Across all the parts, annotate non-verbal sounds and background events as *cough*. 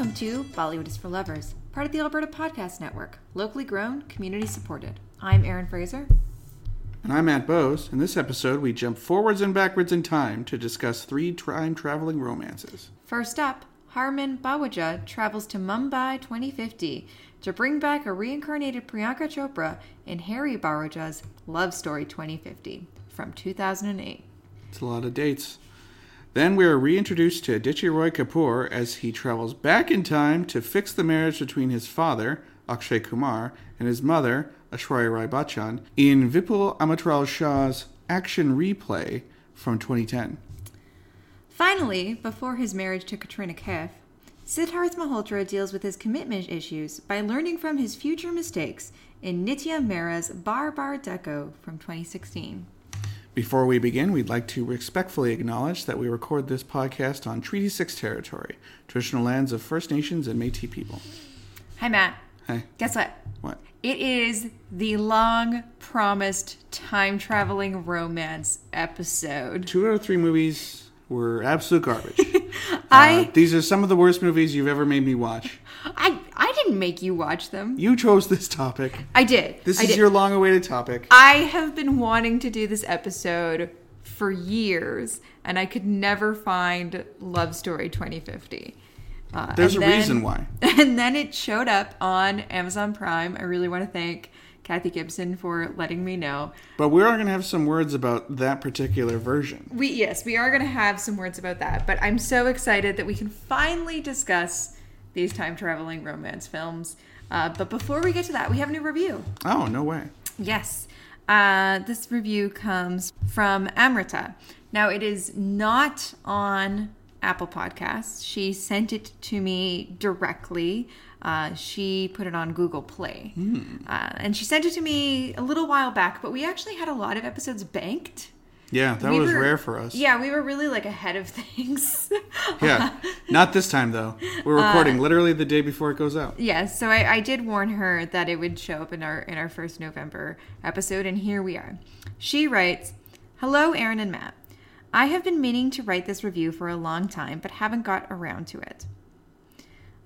Welcome to Bollywood is for Lovers, part of the Alberta Podcast Network, locally grown, community supported. I'm Erin Fraser. And I'm Matt Bose. In this episode, we jump forwards and backwards in time to discuss three time traveling romances. First up, Harman Baweja travels to Mumbai 2050 to bring back a reincarnated Priyanka Chopra in Harry Baweja's Love Story 2050 from 2008. It's a lot of dates. Then we are reintroduced to Aditya Roy Kapoor as he travels back in time to fix the marriage between his father, Akshay Kumar, and his mother, Aishwarya Rai Bachchan, in Vipul Amrutlal Shah's action replay from 2010. Finally, before his marriage to Katrina Kaif, Sidharth Malhotra deals with his commitment issues by learning from his future mistakes in Nitya Mehra's Baar Baar Dekho from 2016. Before we begin, we'd like to respectfully acknowledge that we record this podcast on Treaty 6 territory, traditional lands of First Nations and Metis people. Hi, Matt. Hey, Guess what? what? It is the long promised time traveling romance episode. Two out of three movies were absolute garbage. *laughs* I Uh, these are some of the worst movies you've ever made me watch. I I didn't make you watch them. You chose this topic. I did. This I is did. your long awaited topic. I have been wanting to do this episode for years, and I could never find Love Story 2050. Uh, There's a then- reason why. *laughs* And then it showed up on Amazon Prime. I really want to thank Kathy Gibson for letting me know. But we are going to have some words about that particular version. We yes, we are going to have some words about that, but I'm so excited that we can finally discuss these time traveling romance films. Uh, but before we get to that, we have a new review. Oh, no way. Yes. Uh, this review comes from Amrita. Now, it is not on Apple Podcasts. She sent it to me directly. Uh, she put it on Google Play. Uh, and she sent it to me a little while back, but we actually had a lot of episodes banked. Yeah, that We was were- rare for us. Yeah, we were really like ahead of *laughs* things. Yeah. Not this time, though. We're Uh, recording literally the day before it goes out. Yes, so I, I did warn her that it would show up in our in our first November episode, and here we are. She writes, "Hello, Erin and Matt. I have been meaning to write this review for a long time, but haven't got around to it.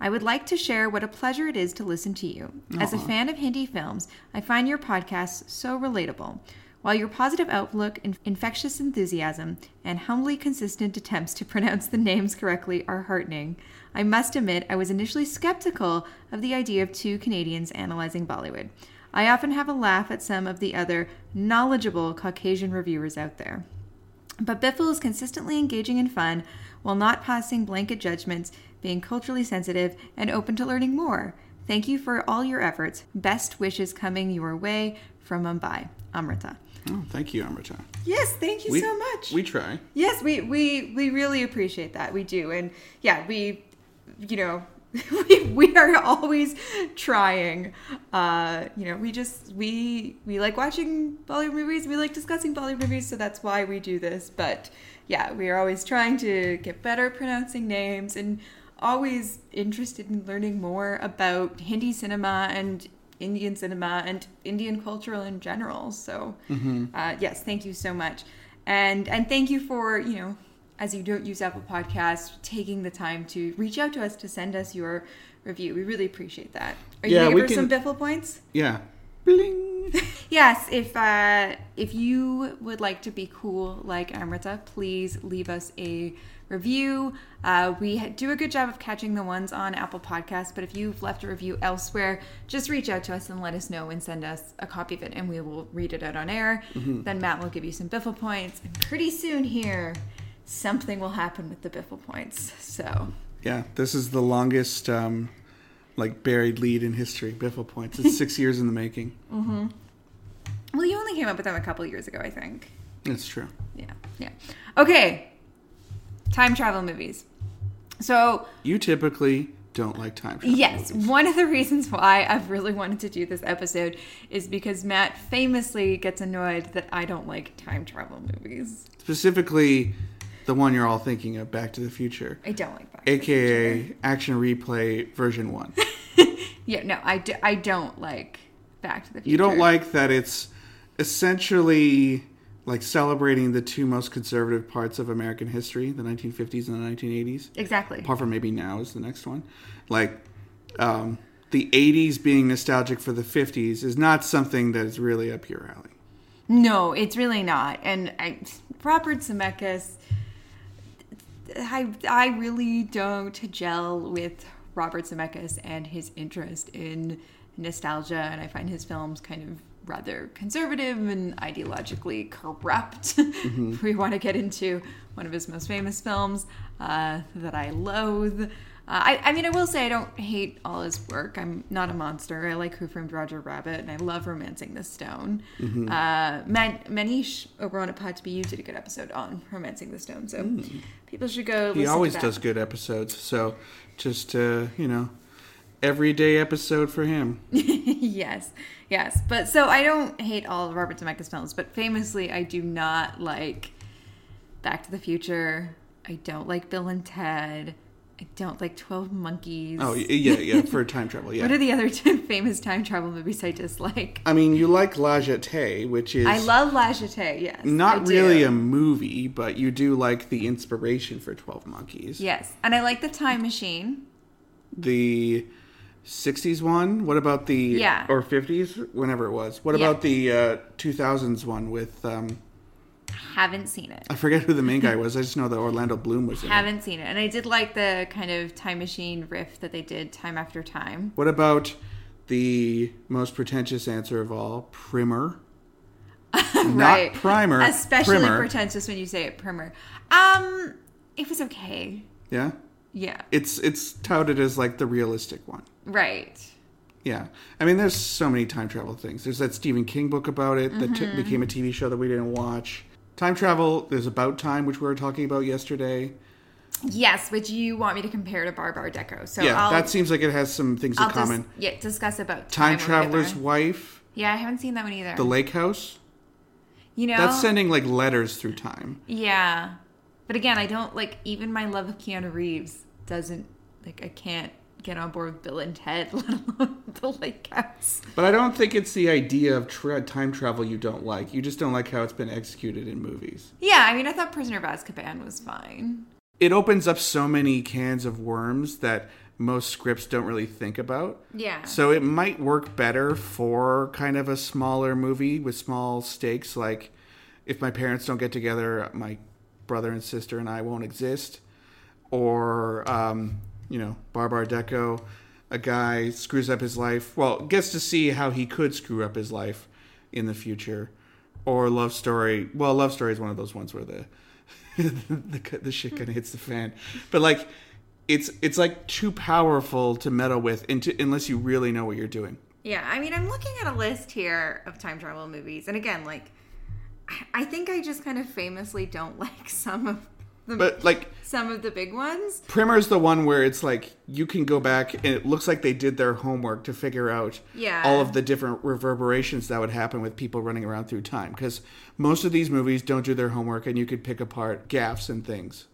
I would like to share what a pleasure it is to listen to you. As a fan of Hindi films, I find your podcasts so relatable. While your positive outlook, in- infectious enthusiasm, and humbly consistent attempts to pronounce the names correctly are heartening, I must admit I was initially skeptical of the idea of two Canadians analyzing Bollywood. I often have a laugh at some of the other knowledgeable Caucasian reviewers out there. But Biffle is consistently engaging and fun while not passing blanket judgments, being culturally sensitive, and open to learning more. Thank you for all your efforts. Best wishes coming your way from Mumbai. Amrita. Oh, thank you, Amrita. Yes, thank you We, so much. We try. yes, we, we we really appreciate that. We do. And yeah, we you know *laughs* we, we are always trying. Uh, you know, we just we we like watching Bollywood movies. We like discussing Bollywood movies, so that's why we do this. But yeah, we are always trying to get better pronouncing names and always interested in learning more about Hindi cinema and Indian cinema and Indian culture in general. So uh, yes, thank you so much, and and thank you for you know as you don't use Apple Podcasts, taking the time to reach out to us to send us your review. We really appreciate that. Are you Yeah, we give her some Biffle points? Yeah. Bling. *laughs* Yes, if uh, if you would like to be cool like Amrita, please leave us a review. Uh, we do a good job of catching the ones on Apple Podcasts, but if you've left a review elsewhere, just reach out to us and let us know and send us a copy of it, and we will read it out on air. Then Matt will give you some Biffle points, and pretty soon here, something will happen with the Biffle points. So Yeah, this is the longest, um, like, buried lead in history. Biffle points. It's six *laughs* years in the making. Well, you only came up with them a couple years ago, I think. That's true. Yeah, yeah. Okay, time travel movies. So, You typically don't like time travel. yes, movies. one of the reasons why I've really wanted to do this episode is because Matt famously gets annoyed that I don't like time travel movies. Specifically, the one you're all thinking of, Back to the Future, I don't like Back to the Future. aka Action Replay Version 1. *laughs* Yeah, no, I, do, I don't like Back to the Future. You don't like that it's essentially like celebrating the two most conservative parts of American history, the 1950s and the 1980s. Exactly. Apart from maybe now is the next one. Like um, the 80s being nostalgic for the 50s is not something that is really up your alley. No, it's really not. And I, Robert Zemeckis, I, I really don't gel with Robert Zemeckis and his interest in nostalgia, and I find his films kind of rather conservative and ideologically corrupt. *laughs* we want to get into one of his most famous films uh, that I loathe. Uh, I, I mean, I will say I don't hate all his work. I'm not a monster. I like Who Framed Roger Rabbit, and I love Romancing the Stone. Uh, Man- Manish over on a Pod to Be You did a good episode on Romancing the Stone, so people should go. He always to that. does good episodes. So just, uh, you know, everyday episode for him. *laughs* yes, yes. But so I don't hate all of Robert Zemeckis films, but famously, I do not like Back to the Future. I don't like Bill and Ted. I don't like Twelve Monkeys. Oh, yeah, yeah, for *laughs* time travel, yeah. What are the other *laughs* two famous time travel movies I dislike? I mean, you like La Jetée, which is I love La Jetée. Yes, not really a movie, but you do like the inspiration for 12 Monkeys. yes, and I like the Time Machine. The 60s one? What about the Yeah. or 50s, whenever it was. What Yeah. about the uh, 2000s one with um Haven't seen it. I forget who the main guy *laughs* was. I just know that Orlando Bloom was in it. Haven't seen it, and I did like the kind of time machine riff that they did time after time. What about the most pretentious answer of all, Primer? *laughs* right. Not Primer. Especially Primer. pretentious when you say it primer. Um, it was okay. Yeah. Yeah. It's it's touted as like the realistic one. Right. Yeah, I mean, there's so many time travel things. There's that Stephen King book about it that Mm-hmm. t- became a TV show that we didn't watch. Time travel. There's About Time, which we were talking about yesterday. Yes, which you want me to compare to Baar Baar Dekho. So yeah, I'll, that seems like it has some things in I'll common. Dis- yeah, discuss about time get Traveler's. Wife, Yeah, I haven't seen that one either. The Lake House. you know, That's sending like letters through time. yeah, but again, I don't like even my love of Keanu Reeves doesn't like I can't get on board with Bill and Ted, *laughs* let alone the Lake House. But I don't think it's the idea of tra- time travel you don't like. You just don't like how it's been executed in movies. Yeah, I mean, I thought Prisoner of Azkaban was fine. It opens up so many cans of worms that most scripts don't really think about. Yeah. So it might work better for kind of a smaller movie with small stakes. Like if my parents don't get together, my brother and sister and I won't exist. Or, um, you know, Baar Baar Dekho, a guy screws up his life. Well, gets to see how he could screw up his life in the future. Or Love Story. Well, Love Story is one of those ones where the *laughs* the, the shit kind of hits the fan. But like, it's it's like too powerful to meddle with unless you really know what you're doing. Yeah, I mean, I'm looking at a list here of time travel movies, and again, like, I- I think I just kind of famously don't *laughs* like some of the But like, some of the big ones. Primer's the one where it's like you can go back and it looks like they did their homework to figure out Yeah. all of the different reverberations that would happen with people running around through time. Because most of these movies don't do their homework, and you could pick apart gaffs and things.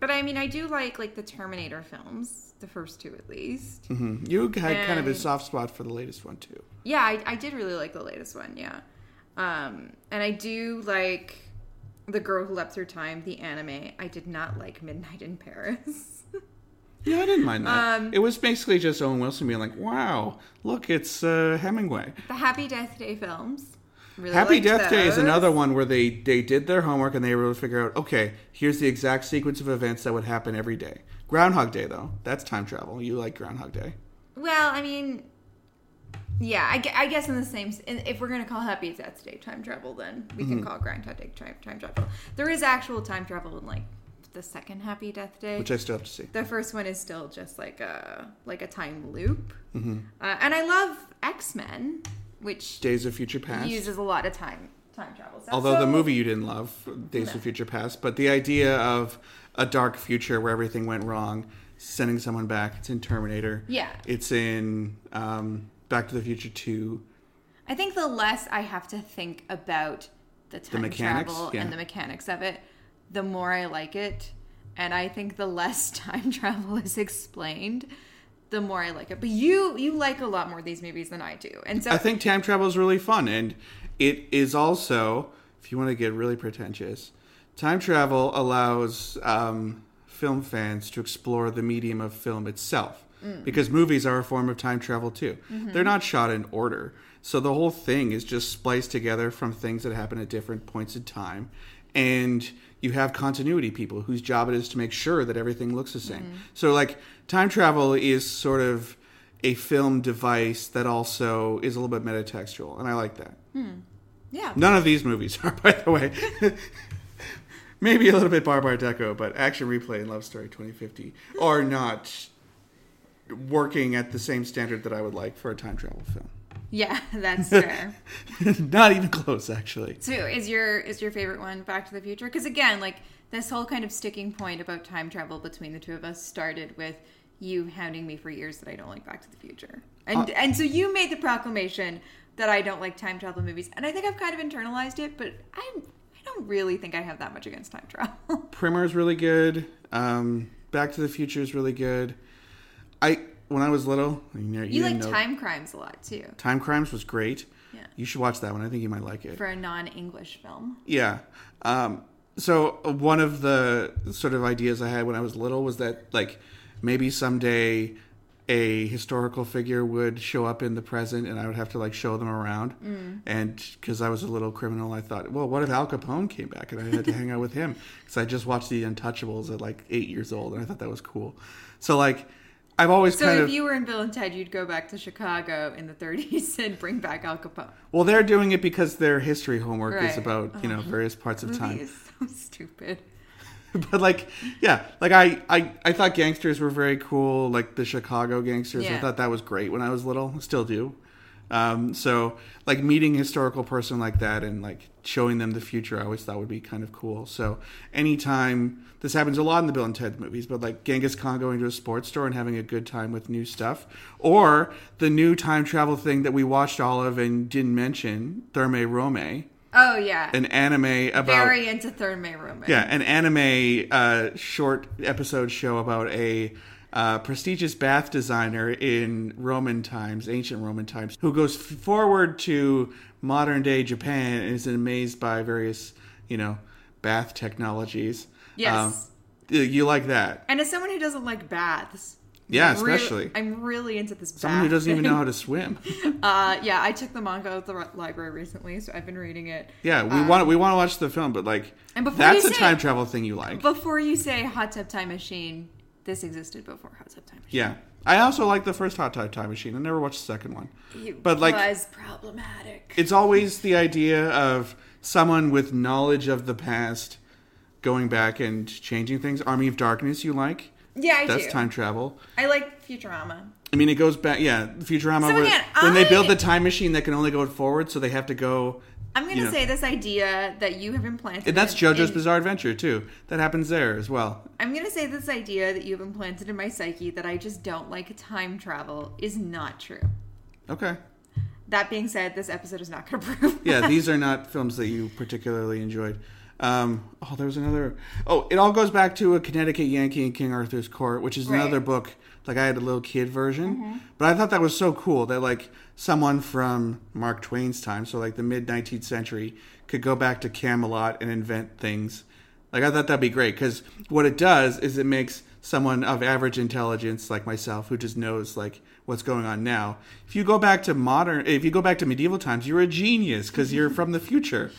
But I mean, I do like like the Terminator films, the first two at least. hmm You had kind of a soft spot for the latest one too. Yeah, I, I did really like the latest one. Yeah, um, and I do like the Girl Who Leapt Through Time, the anime. I did not like Midnight in Paris. *laughs* Yeah, I didn't mind that. Um, it was basically just Owen Wilson being like, "Wow, look, it's uh, Hemingway." the Happy Death Day films. Really Happy Death Day is another one where they they did their homework and they were able to figure out, okay, here's the exact sequence of events that would happen every day. Groundhog Day, though, that's time travel. You like Groundhog Day? Well, I mean, yeah, I, I guess in the same. If we're gonna call Happy Death Day time travel, then we Mm-hmm. can call Groundhog Day time, time travel. There is actual time travel in like the second Happy Death Day. Which I still have to see. the first one is still just like a like a time loop, Mm-hmm. uh, and I love X Men, which Days of Future Past. uses a lot of time time travel. stuff. Although the movie you didn't love, Days No. of Future Past, but the idea of a dark future where everything went wrong, sending someone back, it's in Terminator. Yeah. It's in um, Back to the Future 2. I think the less I have to think about the time mechanics, travel yeah. and the mechanics of it, the more I like it. And I think the less *laughs* time travel is explained, the more I like it. But you you like a lot more of these movies than I do. And so I think time travel is really fun, and it is also if you want to get really pretentious, time travel allows um, film fans to explore the medium of film itself. Mm. Because movies are a form of time travel too. Mm-hmm. They're not shot in order. So the whole thing is just spliced together from things that happen at different points in time. And you have continuity people whose job it is to make sure that everything looks the same. Mm-hmm. So, like, time travel is sort of a film device that also is a little bit metatextual. And I like that. Hmm. Yeah. None of these movies are, *laughs* by the way. *laughs* Maybe a little bit Baar Baar Dekho, but Action Replay and Love Story 2050 are not working at the same standard that I would like for a time travel film. Yeah, *laughs* that's *laughs* fair. not even close, actually. so, is your is your favorite one Back to the Future? Because again, like this whole kind of sticking point about time travel between the two of us started with you hounding me for years that I don't like Back to the Future, and Uh, and so you made the proclamation that I don't like time travel movies, and I think I've kind of internalized it, but I'm I don't really think I have that much against time travel. *laughs* Primer is really good. Um, Back to the Future is really good. I when I was little, you, know, you like know- Time Crimes a lot too, Time Crimes was great. Yeah. You should watch that one. I think you might like it. for a non-English film. Yeah. Um, so one of the sort of ideas I had when I was little was that like maybe someday a historical figure would show up in the present and I would have to like show them around. And because I was a little criminal, I thought, well, what if Al Capone came back and I had to hang out with him? *laughs* Because I just watched The Untouchables at like eight years old and I thought that was cool. So like I've always So kind if of you were in Bill and Ted, you'd go back to Chicago in the 30s and bring back Al Capone. well, they're doing it because their history homework is about you know oh, various parts of time. is *laughs* so stupid. *laughs* but like yeah like I, I i thought gangsters were very cool like the chicago gangsters i thought that was great when i was little still do um, so like meeting a historical person like that and like showing them the future i always thought would be kind of cool. So anytime this happens a lot in the bill and ted movies but like genghis khan going to a sports store and having a good time with new stuff or the new time travel thing that we watched all of and didn't mention Thermae Romae. Oh yeah, an anime about very into Thermae Romae. yeah, an anime uh, short episode show about a uh, prestigious bath designer in Roman times, ancient Roman times, who goes forward to modern day Japan and is amazed by various, you know, bath technologies. Yes. Um, you- like that? And as someone who doesn't like baths, Yeah, I'm really- especially. I'm really into this. Someone who doesn't even know how to swim. *laughs* Uh, yeah, I took the manga at the library recently, so I've been reading it. Yeah, we Um, want we want to watch the film, but like And before that's a say- time travel thing you like. Before you say Hot Tub Time Machine, this existed before Hot Tub Time Machine. Yeah, I also like the first Hot Tub Time Machine. I never watched the second one. It But, like- was problematic. it's always the idea of someone with knowledge of the past going back and changing things. Army of Darkness, you like? yeah, I That's do. time travel. I like Futurama. I mean, it goes back. Yeah, Futurama. So where- again, when they build the time machine that can only go forward, so they have to go. I'm gonna You know. say this idea that you have implanted. And that's JoJo's in- Bizarre Adventure too. That happens there as well. I'm gonna say this idea that you've implanted in my psyche that I just don't like time travel is not true. Okay. That being said, this episode is not gonna *laughs* prove. Yeah, that. these are not films that you particularly enjoyed. Um, oh, there was another. Oh, it all goes back to a Connecticut Yankee in King Arthur's Court, which is Right. another book. Like I had a little kid version, mm-hmm. but I thought that was so cool that like someone from Mark Twain's time, so like the mid 19th century, could go back to Camelot and invent things. Like I thought that'd be great because what it does is it makes someone of average intelligence like myself who just knows like what's going on now. If you go back to modern, if you go back to medieval times, you're a genius because you're from the future.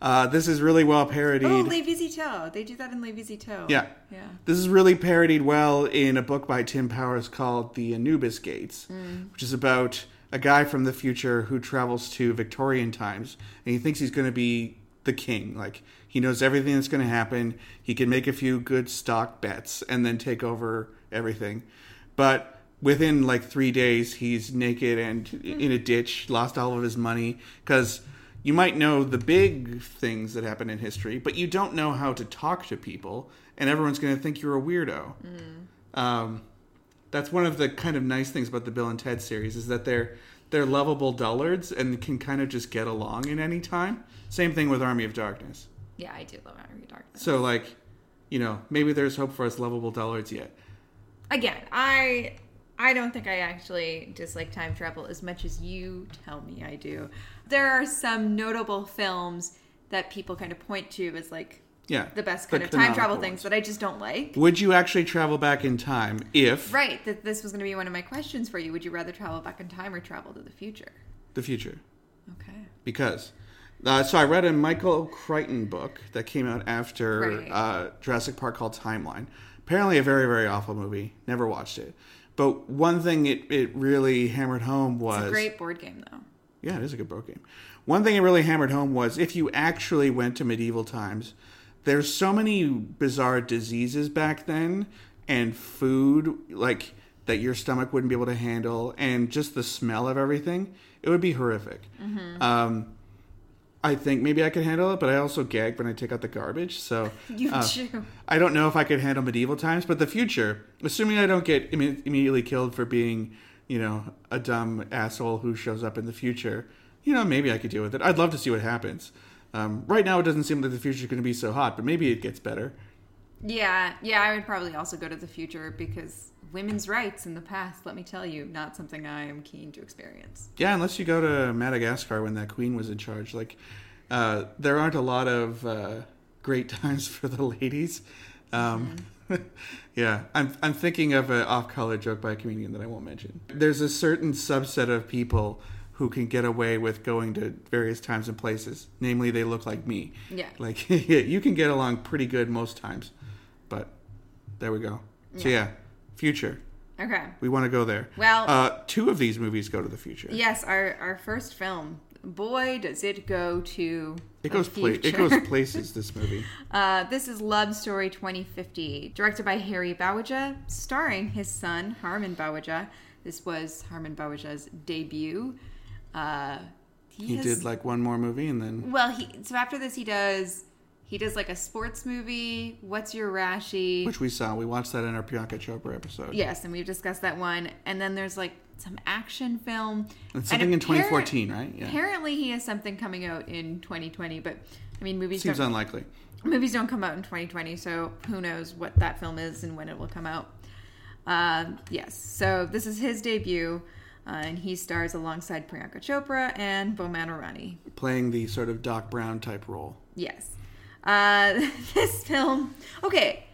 Uh, this is really well parodied. Oh, Les Visiteurs. They do that in Les Visiteurs. Yeah. Yeah. This is really parodied well in a book by Tim Powers called The Anubis Gates, which is about a guy from the future who travels to Victorian times and he thinks he's going to be the king. Like, he knows everything that's going to happen. He can make a few good stock bets and then take over everything. But within like three days, he's naked and in a ditch, lost all of his money because you might know the big things that happen in history, but you don't know how to talk to people, and everyone's going to think you're a weirdo. Um, that's one of the kind of nice things about the Bill and Ted series is that they're they're lovable dullards and can kind of just get along in any time. Same thing with Army of Darkness. Yeah, I do love Army of Darkness. So like, you know, maybe there's hope for us lovable dullards yet. Again, I I don't think I actually dislike time travel as much as you tell me I do. There are some notable films that people kind of point to as like Yeah. the best kind of time travel ones. things that I just don't like. Would you actually travel back in time if Right, that this was going to be one of my questions for you. Would you rather travel back in time or travel to the future? the future? Okay. Because. Uh, so I read a Michael Crichton book that came out after Right. uh, Jurassic Park called Timeline. Apparently, a very very awful movie. Never watched it. But one thing it, it really hammered home was It's a great board game though. Yeah, it is a good board game. One thing it really hammered home was if you actually went to medieval times, there's so many bizarre diseases back then and food like that your stomach wouldn't be able to handle and just the smell of everything. It would be horrific. Um, I think maybe I could handle it, but I also gag when I take out the garbage. So *laughs* You uh, do. I don't know if I could handle medieval times, but the future, assuming I don't get imme- immediately killed for being, you know, a dumb asshole who shows up in the future, you know, maybe I could deal with it. I'd love to see what happens. Um, right now, it doesn't seem like the future is going to be so hot, but maybe it gets better. Yeah, yeah, I would probably also go to the future because women's rights in the past, let me tell you, not something I am keen to experience. Yeah, unless you go to Madagascar when that queen was in charge. Like, uh, there aren't a lot of uh, great *laughs* times for the ladies. Um, *laughs* yeah, I'm I'm thinking of an off-color joke by a comedian that I won't mention. There's a certain subset of people who can get away with going to various times and places. Namely, they look like me. Yeah. Like, *laughs* you can get along pretty good most times, but there we go. So yeah, future. Okay. We want to go there. Well- uh, two of these movies go to the future. Yes, our our first film. Boy, does it go to It goes pla- it goes places. This *laughs* movie. Uh, this is Love Story 2050, directed by Harry Baweja, starring his son Harman Baweja. This was Harman Baweja's debut. Uh, He has- did like one more movie and then Well, he so after this he does he does like a sports movie. What's your Raashee? which we saw. We watched that in our Priyanka Chopra episode. yes, and we've discussed that one. And then there's like some action film. And something in 2014, right? Yeah. Apparently, he has something coming out in 2020, but I mean, movies Seems don't, unlikely. movies don't come out in 2020, so who knows what that film is and when it will come out. Um, yes, so this is his debut, uh, and he stars alongside Priyanka Chopra and Boman Irani. Playing the sort of Doc Brown type role. Yes. Uh, *laughs* this film, okay,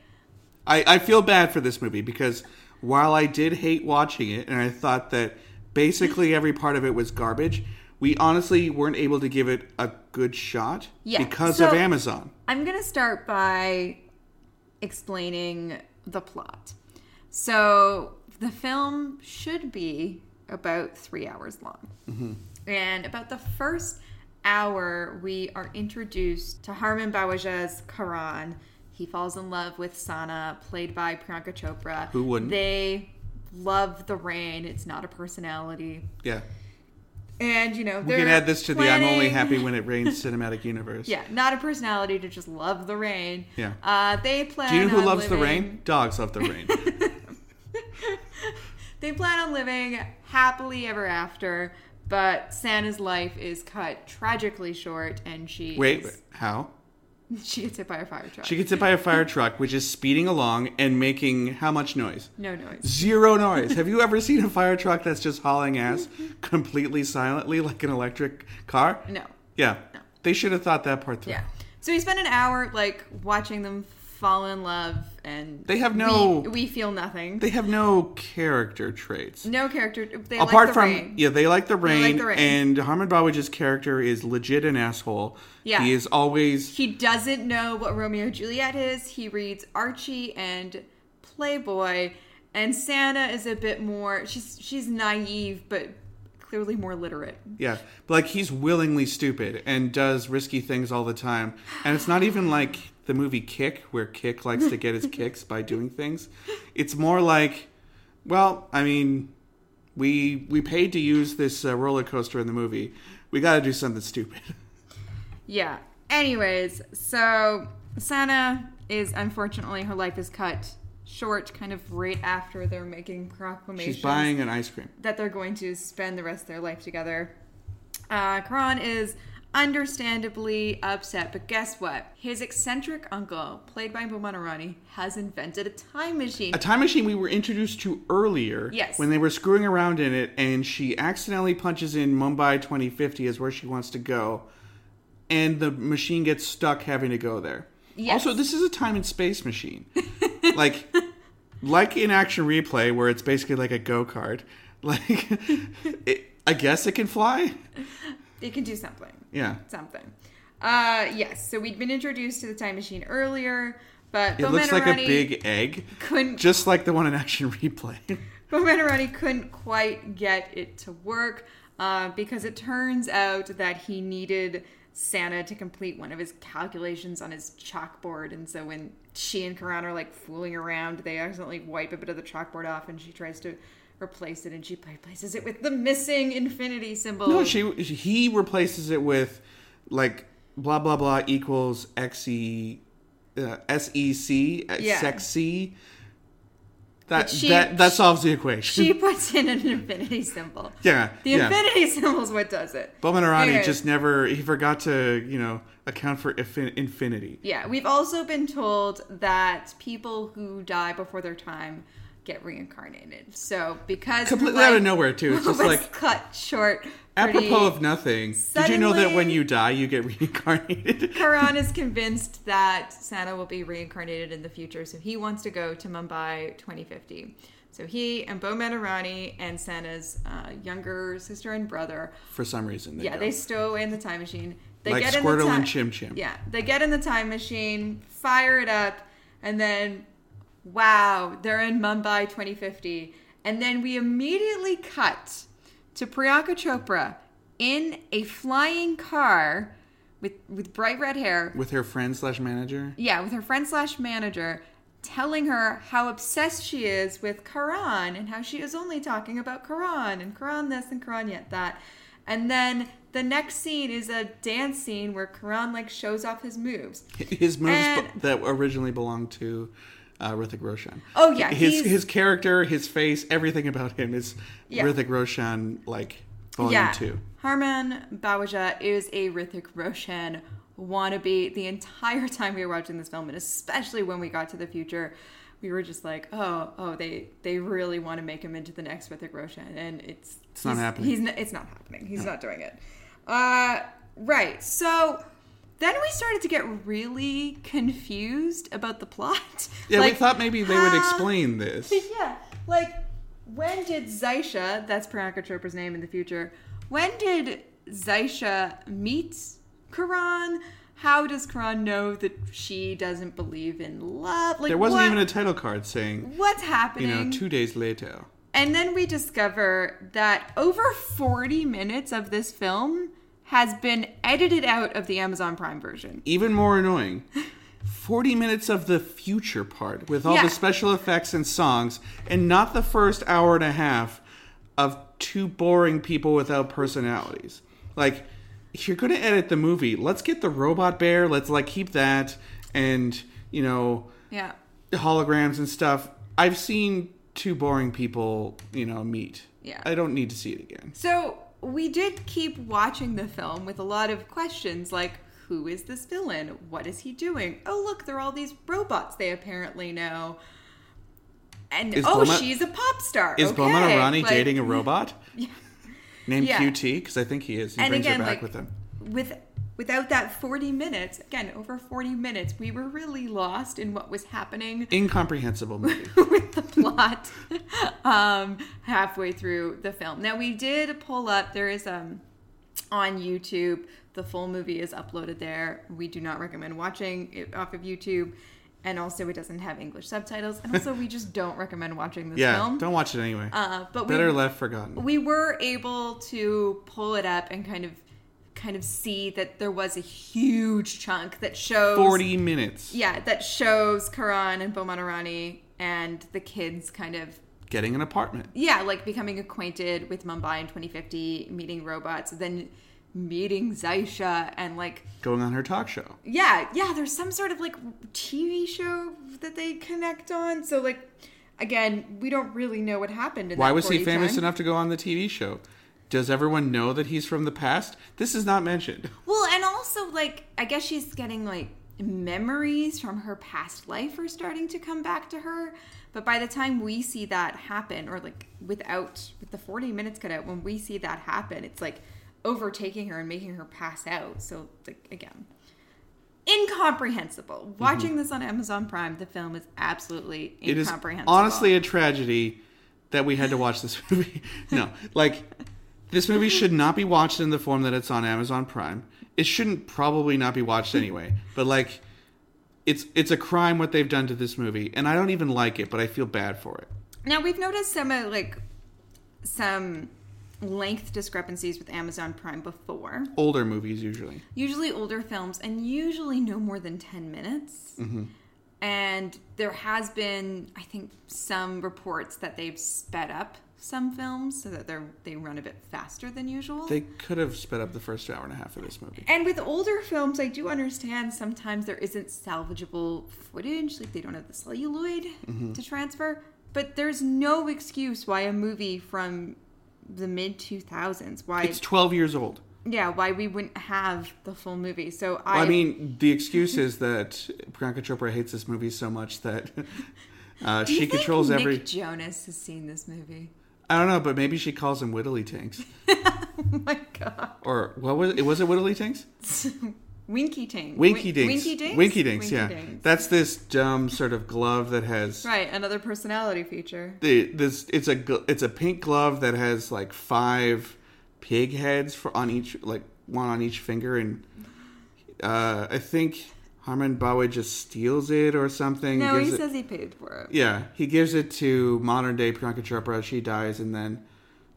I, I feel bad for this movie because while I did hate watching it and I thought that basically every part of it was garbage, we honestly weren't able to give it a good shot Yeah, because so- of Amazon. I'm going to start by explaining the plot. So, the film should be about three hours long. And about the first hour, we are introduced to Harman Baweja's Karan. He falls in love with Sana, played by Priyanka Chopra. Who wouldn't? They love the rain. It's not a personality. Yeah. And, you know, We can add this to the I'm only happy when it *laughs* rains cinematic universe. Yeah, not a personality to just love the rain. Yeah. Uh, they plan. Do you know who loves the rain? Dogs love the rain. *laughs* They plan on living happily ever after, but Sana's life is cut tragically short, and she Wait, is- how? *laughs* she gets hit by a fire truck. She gets hit by a fire truck, which is speeding along and making how much noise? no noise. Zero noise. Have you ever seen a fire truck that's just hauling ass completely silently like an electric car? No. Yeah. No. They should have thought that part through. Yeah. So we spend an hour like watching them fall in love, and They have no- We, we feel nothing. They have no character traits. no character. They Apart like the from rain. yeah, they like the rain, like the rain. and Harman Baweja's character is legit an asshole. Yeah. he is always He doesn't know what Romeo and Juliet is. He reads Archie and Playboy, and Sana is a bit more. She's she's naive, but clearly more literate. yeah, but like he's willingly stupid and does risky things all the time, and it's not even like the movie Kick, where Kick likes to get his *laughs* kicks by doing things. It's more like, well, I mean, we we paid to use this uh, roller coaster in the movie. We got to do something stupid. *laughs* Yeah. Anyways, so Sana is unfortunately her life is cut short, kind of right after they're making proclamations She's buying an ice cream. that they're going to spend the rest of their life together. Uh, Karan is understandably upset, but guess what? His eccentric uncle, played by Boman Irani, has invented a time machine. a time machine we were introduced to earlier Yes. when they were screwing around in it and she accidentally punches in mumbai 2050 is where she wants to go and the machine gets stuck having to go there. Yes. Also, this is a time and space machine. *laughs* like like in action replay where it's basically like a go-kart. *laughs* Like it, I guess it can fly? It can do something. Yeah. Something. Uh, yes. So we'd been introduced to the time machine earlier, but It looks like a big egg, couldn't just like the one in action replay. *laughs* But Manorani couldn't quite get it to work uh, because it turns out that he needed Sana to complete one of his calculations on his chalkboard. And so when she and Karan are like fooling around, they accidentally wipe a bit of the chalkboard off and she tries to replace it and she replaces it with the missing infinity symbol. No, she he replaces it with like blah blah blah equals xe uh, sec uh, Yeah. sexy. That she- that that solves the equation. she puts in an infinity symbol. *laughs* yeah, The yeah. infinity symbol is what does it. Boman Irani just never he forgot to you know account for infin- infinity. Yeah, we've also been told that people who die before their time get reincarnated. So because Completely out of nowhere too. It's *laughs* just like cut short. apropos of nothing. Did you know that when you die you get reincarnated? *laughs* Karan is convinced that Sana will be reincarnated in the future, so he wants to go to Mumbai 2050. So he and Boman Irani and Sana's uh, younger sister and brother, for some reason. They yeah, go. they stow away in the time machine. They like get in the Squirtle and Chim Chim. Yeah, they get in the time machine, fire it up, and then, wow, they're in Mumbai 2050. And then we immediately cut to Priyanka Chopra in a flying car with with bright red hair. With her friend slash manager. Yeah, with her friend slash manager telling her how obsessed she is with Karan and how she is only talking about Karan and Karan this and Karan yet that. And then the next scene is a dance scene where Karan like shows off his moves. His moves And- that originally belonged to uh, Hrithik Roshan. Oh, yeah, his his character, his face, everything about him is Yeah. Hrithik Roshan like volume yeah. two. Harman Baweja is a Hrithik Roshan wannabe the entire time we were watching this film, and especially when we got to the future, we were just like, oh, oh, they they really want to make him into the next Hrithik Roshan, and it's It's not happening. He's it's not happening. He's not doing it. Uh, right. So then we started to get really confused about the plot. *laughs* Yeah, we thought maybe they would how- explain this. *laughs* yeah, like when did Zaisha, that's Priyanka Chopra's name in the future, when did Zaisha meet Karan? How does Karan know that she doesn't believe in love? Like There wasn't what- even a title card saying, what's happening. you know, two days later. and then we discover that over 40 minutes of this film has been edited out of the Amazon Prime version. Even more annoying. 40 minutes of the future part with all Yeah. the special effects and songs, and not the first hour and a half of two boring people without personalities. Like, if you're going to edit the movie, let's get the robot bear, let's like keep that, and, you know, Yeah. holograms and stuff. I've seen two boring people, you know, meet. Yeah. I don't need to see it again. So we did keep watching the film with a lot of questions like who is this villain? What is he doing? Oh, look, there are all these robots they apparently know. And Is oh, she's a pop star. Is okay. Boman Irani Like, dating a robot? *laughs* Named Yeah. QT? Because I think he is. He And brings again, her back like with him. with without that 40 minutes, again, over 40 minutes, we were really lost in what was happening Incomprehensible *laughs* movie. with the plot *laughs* um, halfway through the film. Now we did pull up. There is um on YouTube. The full movie is uploaded there. We do not recommend watching it off of YouTube, and also it doesn't have English subtitles. And also, we just don't recommend watching this yeah, film. don't watch it anyway. Uh, but Better we, left forgotten. we were able to pull it up and kind of kind of see that there was a huge chunk that shows 40 minutes. yeah that shows Karan and Boman Irani and the kids kind of Getting an apartment. yeah like becoming acquainted with Mumbai in 2050 meeting robots then meeting Zaisha and like Going on her talk show. yeah yeah there's some sort of like TV show that they connect on so like again we don't really know what happened in Why was he famous time. enough to go on the TV show? Does everyone know that he's from the past? This is not mentioned. *laughs* Well, and also like I guess she's getting like memories from her past life are starting to come back to her. But by the time we see that happen, or like without with the forty minutes cut out, when we see that happen, it's like overtaking her and making her pass out. So like again, incomprehensible. Mm-hmm. Watching this on Amazon Prime, the film is absolutely It is incomprehensible. honestly a tragedy that we had to watch this *laughs* movie. no, like this movie should not be watched in the form that it's on Amazon Prime. It shouldn't probably not be watched anyway. But like, it's it's a crime what they've done to this movie, and I don't even like it, but I feel bad for it. Now we've noticed some uh, like some length discrepancies with Amazon Prime before. Older movies usually. Usually older films and usually no more than 10 minutes. And there has been I think some reports that they've sped up some films so that they're they run a bit faster than usual. They could have sped up the first hour and a half of this movie. and with older films, I do understand sometimes there isn't salvageable footage, like they don't have the celluloid to transfer. But there's no excuse why a movie from the mid 2000s, why It's 12 years old. yeah, why we wouldn't have the full movie. So Well, I, I mean, the excuse *laughs* is that Priyanka Chopra hates this movie so much that *laughs* uh, she think controls Nick every. Jonas has seen this movie. I don't know, but maybe she calls him Whittly Tinks. *laughs* Oh my god, Or what was it? Was it Whittly Tinks? *laughs* Winky Tink, Winky Win- Dinks. Winky Dinks, Winky Dinks. Yeah, Dinks. that's this dumb sort of glove that has right. Another personality feature. the this. It's a it's a pink glove that has like five pig heads for on each like one on each finger, and uh, I think Harman Baweja steals it or something. No, he it- says he paid for it. Yeah, he gives it to modern day Priyanka Chopra. She dies, and then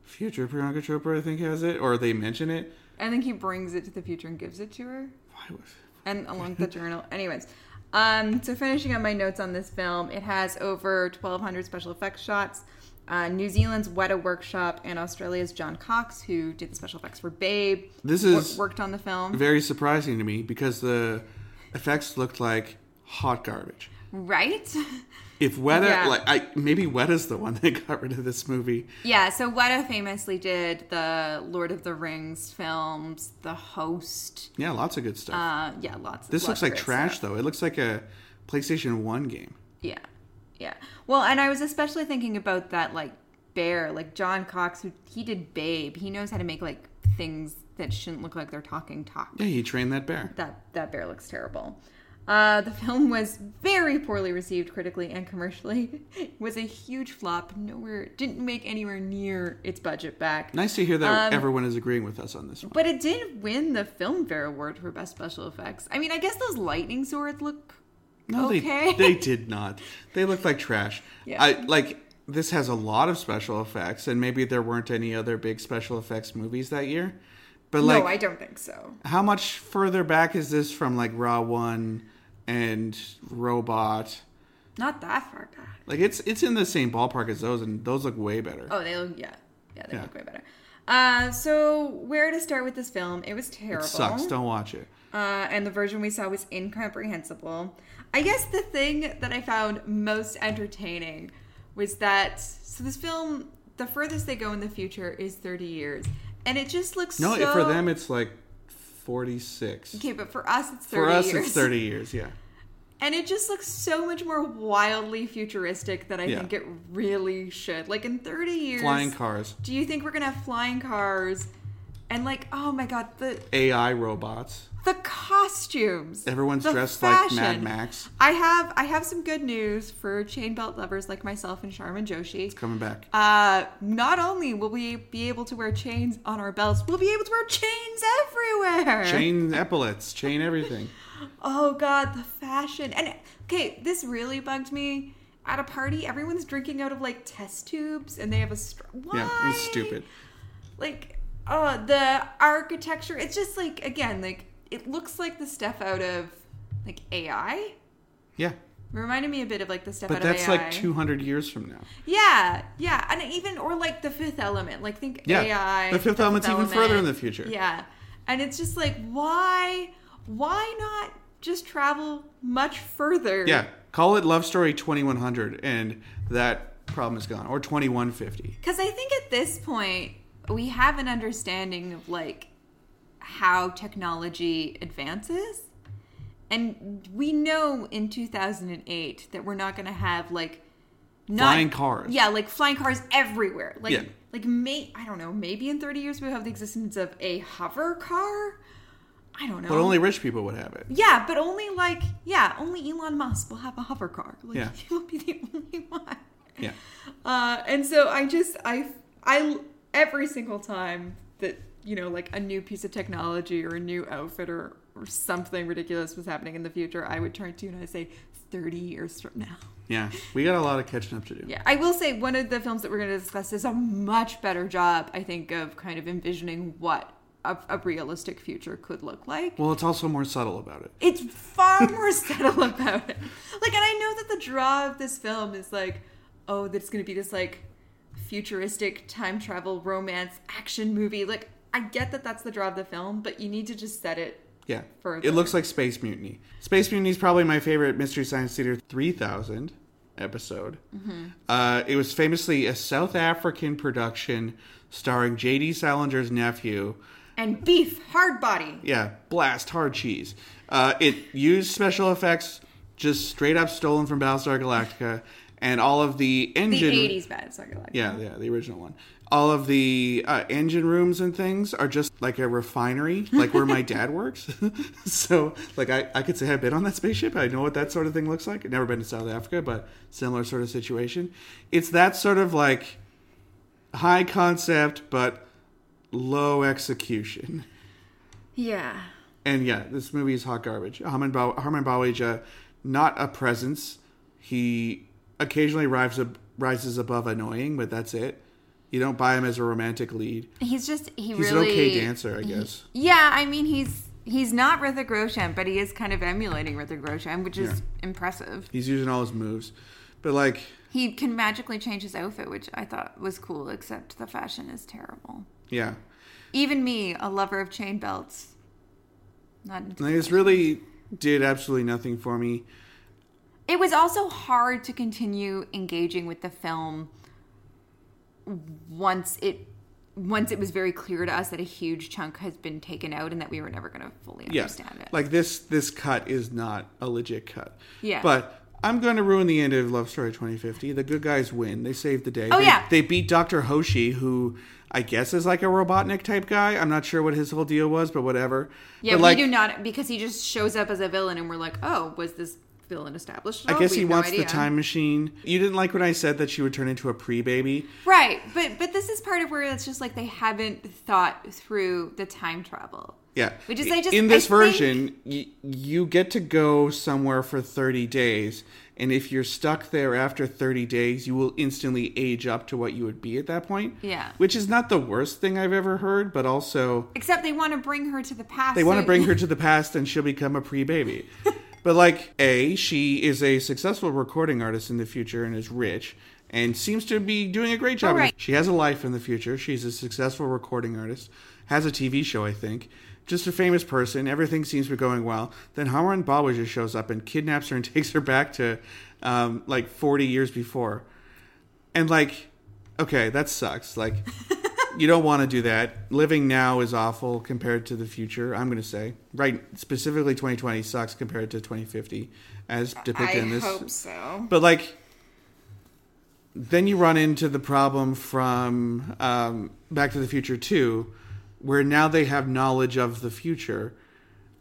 future Priyanka Chopra, I think, has it, or they mention it. I think he brings it to the future and gives it to her. Why was and along *laughs* with the journal. Anyways, um, so finishing up my notes on this film, it has over 1,200 special effects shots. Uh, New Zealand's Weta Workshop and Australia's John Cox, who did the special effects for Babe, This is worked on the film. very surprising to me because the effects looked like hot garbage. Right? If Weta, Yeah. like, I maybe Weta's the one that *laughs* got rid of this movie. yeah, so Weta famously did the Lord of the Rings films, The Host. Yeah, lots of good stuff. Uh, yeah, lots. this lots looks like trash, stuff. though. It looks like a PlayStation One game. Yeah, yeah. Well, and I was especially thinking about that like bear, like John Cox, who he did Babe. He knows how to make like things that shouldn't look like they're talking talk. Yeah, he trained that bear. That that bear looks terrible. Uh, the film was very poorly received critically and commercially. It *laughs* was a huge flop. Nowhere didn't make anywhere near its budget back. Nice to hear that Um, everyone is agreeing with us on this one. But it did win the Filmfare Award for Best Special Effects. I mean, I guess those lightning swords look No, okay. *laughs* they they *laughs* did not. They look like trash. Yeah. I like this has a lot of special effects, and maybe there weren't any other big special effects movies that year. But like, no, I don't think so. how much further back is this from like Ra.One and Robot? Not that far back. Like it's it's in the same ballpark as those, and those look way better. Oh, they look yeah, yeah, they Yeah. look way better. Uh, so where to start with this film? It was terrible. it sucks. Don't watch it. Uh, and the version we saw was incomprehensible. I guess the thing that I found most entertaining was that so this film, the furthest they go in the future is 30 years, and it just looks No, so. for them it's like forty six. Okay, but for us it's 30 For us, years. it's thirty years. Yeah. *laughs* And it just looks so much more wildly futuristic than I Yeah. think it really should. Like in 30 years, Flying cars, Do you think we're gonna have flying cars? And like, oh my god, the AI robots. the costumes. Everyone's the dressed like Mad. Max. I have I have some good news for chain belt lovers like myself and Sharman Joshi. It's coming back. Uh, not only will we be able to wear chains on our belts, we'll be able to wear chains everywhere. Chain *laughs* epaulets, chain everything. Oh god, the fashion. And okay, this really bugged me. At a party, everyone's drinking out of like test tubes, and they have a str- why? Yeah, it's stupid. Like, oh, the architecture. It's just like again, like it looks like the stuff out of like AI. Yeah, Reminded me a bit of like the stuff but out that's of AI. like 200 years from now. Yeah, yeah, and even or like the Fifth Element. Like think Yeah, AI. The Fifth Element's even further in the future. Yeah, and it's just like why, why not just travel much further? Yeah, call it Love Story 2100, and that problem is gone. Or 2150. Because I think at this point we have an understanding of like how technology advances. And we know in 2008 that we're not going to have like not, Flying cars. Yeah, like flying cars everywhere. Like Yeah. like may I don't know, maybe in 30 years we'll have the existence of a hover car. I don't know. But only rich people would have it. yeah, but only like yeah, only Elon Musk will have a hover car. Like Yeah. *laughs* he will be the only one. Yeah. Uh, and so I just I I every single time that you know like a new piece of technology or a new outfit or, or something ridiculous was happening in the future, I would turn to you and I'd say 30 years from now. Yeah. We got a lot of catching up to do. Yeah, I will say one of the films that we're going to discuss does a much better job, I think, of kind of envisioning what a, a realistic future could look like. Well, it's also more subtle about it. It's far *laughs* more subtle about it. Like, and I know that the draw of this film is like, oh, that it's going to be this like futuristic time travel romance action movie. Like, I get that that's the draw of the film, but you need to just set it. Yeah. Further. It looks like Space Mutiny. Space Mutiny is probably my favorite Mystery Science Theater 3000 episode. Uh, it was famously a South African production starring J.D. Salinger's nephew. And beef, hard body. Yeah, blast hard cheese. Uh, it used special effects just straight up stolen from Battlestar Galactica, and all of the engine. The engine. 80s bad, sorry, like Yeah, yeah, the original one. All of the uh, engine rooms and things are just like a refinery, like where my dad *laughs* works. *laughs* so, like, I, I could say I've been on that spaceship. I know what that sort of thing looks like. I've never been to South Africa, but similar sort of situation. It's that sort of like high concept, but low execution. Yeah. And yeah, this movie is hot garbage. Harman, Bow- Harman Baweja, not a presence. He occasionally rises, rises above annoying, but that's it. You don't buy him as a romantic lead. He's just he He's really an okay dancer, I guess. Yeah, I mean he's he's not Hrithik Roshan, but he is kind of emulating Hrithik Roshan, which is Yeah. impressive. He's using all his moves. But like, He can magically change his outfit, which I thought was cool, except the fashion is terrible. yeah. Even me, a lover of chain belts, not. Like, this really did absolutely nothing for me. It was also hard to continue engaging with the film once it once it was very clear to us that a huge chunk has been taken out and that we were never going to fully Yeah. understand it. Like this this cut is not a legit cut. Yeah. But I'm going to ruin the end of Love Story 2050. The good guys win. They save the day. Oh, They- yeah. They beat Dr. Hoshi, who I guess is like a Robotnik type guy. I'm not sure what his whole deal was, but whatever. Yeah, but we like, do not because he just shows up as a villain, and we're like, oh, was this villain established? I guess he no wants the time machine. You didn't like when I said that she would turn into a pre baby. right? But but this is part of where it's just like they haven't thought through the time travel. Yeah. Which is, I just- in this I version, y- you get to go somewhere for 30 days, and if you're stuck there after 30 days, you will instantly age up to what you would be at that point. Yeah. Which is not the worst thing I've ever heard, but also Except they want to bring her to the past. they want to bring her to the past and she'll become a pre-baby. *laughs* but like, A, she is a successful recording artist in the future and is rich and seems to be doing a great job. Right. She has a life in the future. She's a successful recording artist, has a TV show, I think. Just a famous person. Everything seems to be going well. Then Harman Baweja just shows up and kidnaps her and *laughs* takes her back to um, like 40 years before. And like, okay, that sucks. Like, *laughs* you don't want to do that. Living now is awful compared to the future. I'm going to say, right? Specifically, 2020 sucks compared to 2050, as depicted I in this. I hope so. But like, then you run into the problem from um, Back to the Future 2, where now they have knowledge of the future.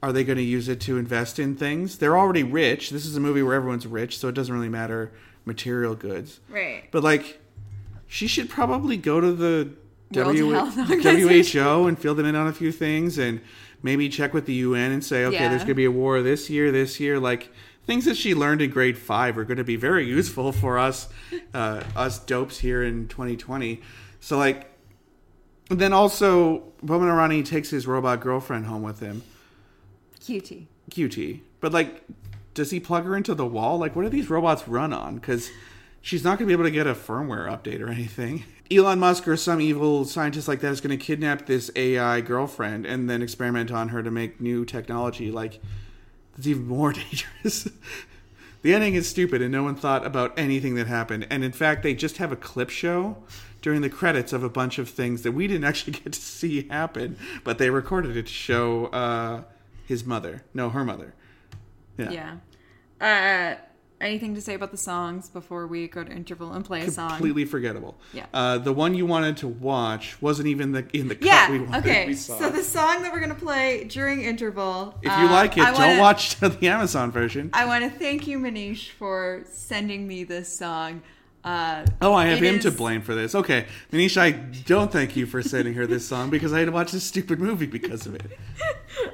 Are they going to use it to invest in things? They're already rich. This is a movie where everyone's rich, so it doesn't really matter material goods. Right. But like, she should probably go to the w- WHO *laughs* and fill them in on a few things, and maybe check with the UN and say, okay, Yeah. there's going to be a war this year, this year. Like things that she learned in grade five are going to be very useful for us, uh, us dopes here in 2020. So like, then also, Boman Irani takes his robot girlfriend home with him. QT. QT. But like, does he plug her into the wall? Like, what do these robots run on? Because she's not going to be able to get a firmware update or anything. Elon Musk or some evil scientist like that is going to kidnap this AI girlfriend and then experiment on her to make new technology. Like, it's even more *laughs* dangerous. the ending is stupid and no one thought about anything that happened. And in fact, they just have a clip show during the credits of a bunch of things that we didn't *laughs* actually get to see happen, but they recorded it to show uh, his mother. No, her mother. Yeah. Yeah. Uh, anything to say about the songs before we go to interval and play a song? Completely forgettable. Yeah. Uh, the one you wanted to watch wasn't even the in the cut Yeah. we wanted. Okay. we. So the song that we're gonna play during interval. if you uh, like it, I don't watch *laughs* the Amazon version. I want to thank you, Manish, for sending me this song. Uh, Oh, I have it him to blame for this. Okay, Manisha, I don't thank you for sending her this song because I had to watch this stupid movie because of it. *laughs*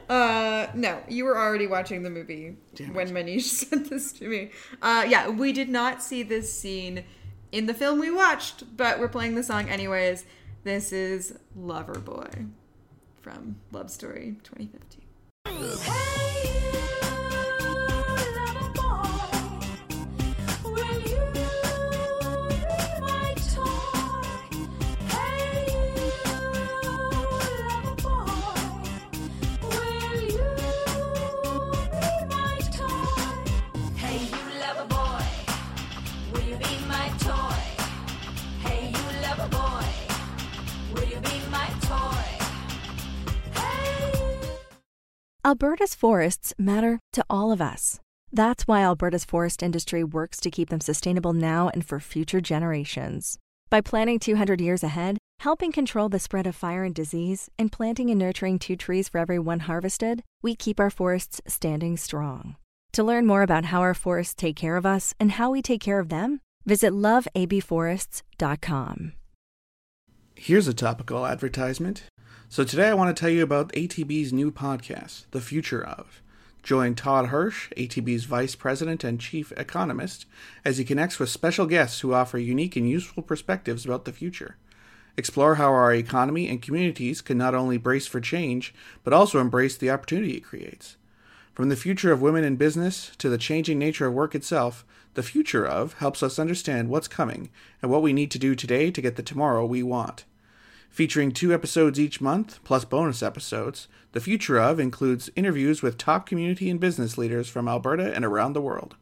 Uh, no, you were already watching the movie Damn when Manish *laughs* sent this to me. Uh, yeah, we did not see this scene in the film we watched, but we're playing the song anyways. This is Lover Boy from Love Story 2050. Hey, Alberta's forests matter to all of us. That's why Alberta's forest industry works to keep them sustainable now and for future generations. By planning 200 years ahead, helping control the spread of fire and disease, and planting and nurturing two trees for every one harvested, we keep our forests standing strong. To learn more about how our forests take care of us and how we take care of them, visit loveabforests.com. Here's a topical advertisement. So today I want to tell you about ATB's new podcast, The Future of. Join Todd Hirsch, ATB's Vice President and Chief Economist, as he connects with special guests who offer unique and useful perspectives about the future. Explore how our economy and communities can not only brace for change, but also embrace the opportunity it creates. From the future of women in business to the changing nature of work itself, the future of helps us understand what's coming and what we need to do today to get the tomorrow we want. Featuring two episodes each month, plus bonus episodes, The Future of includes interviews with top community and business leaders from Alberta and around the world.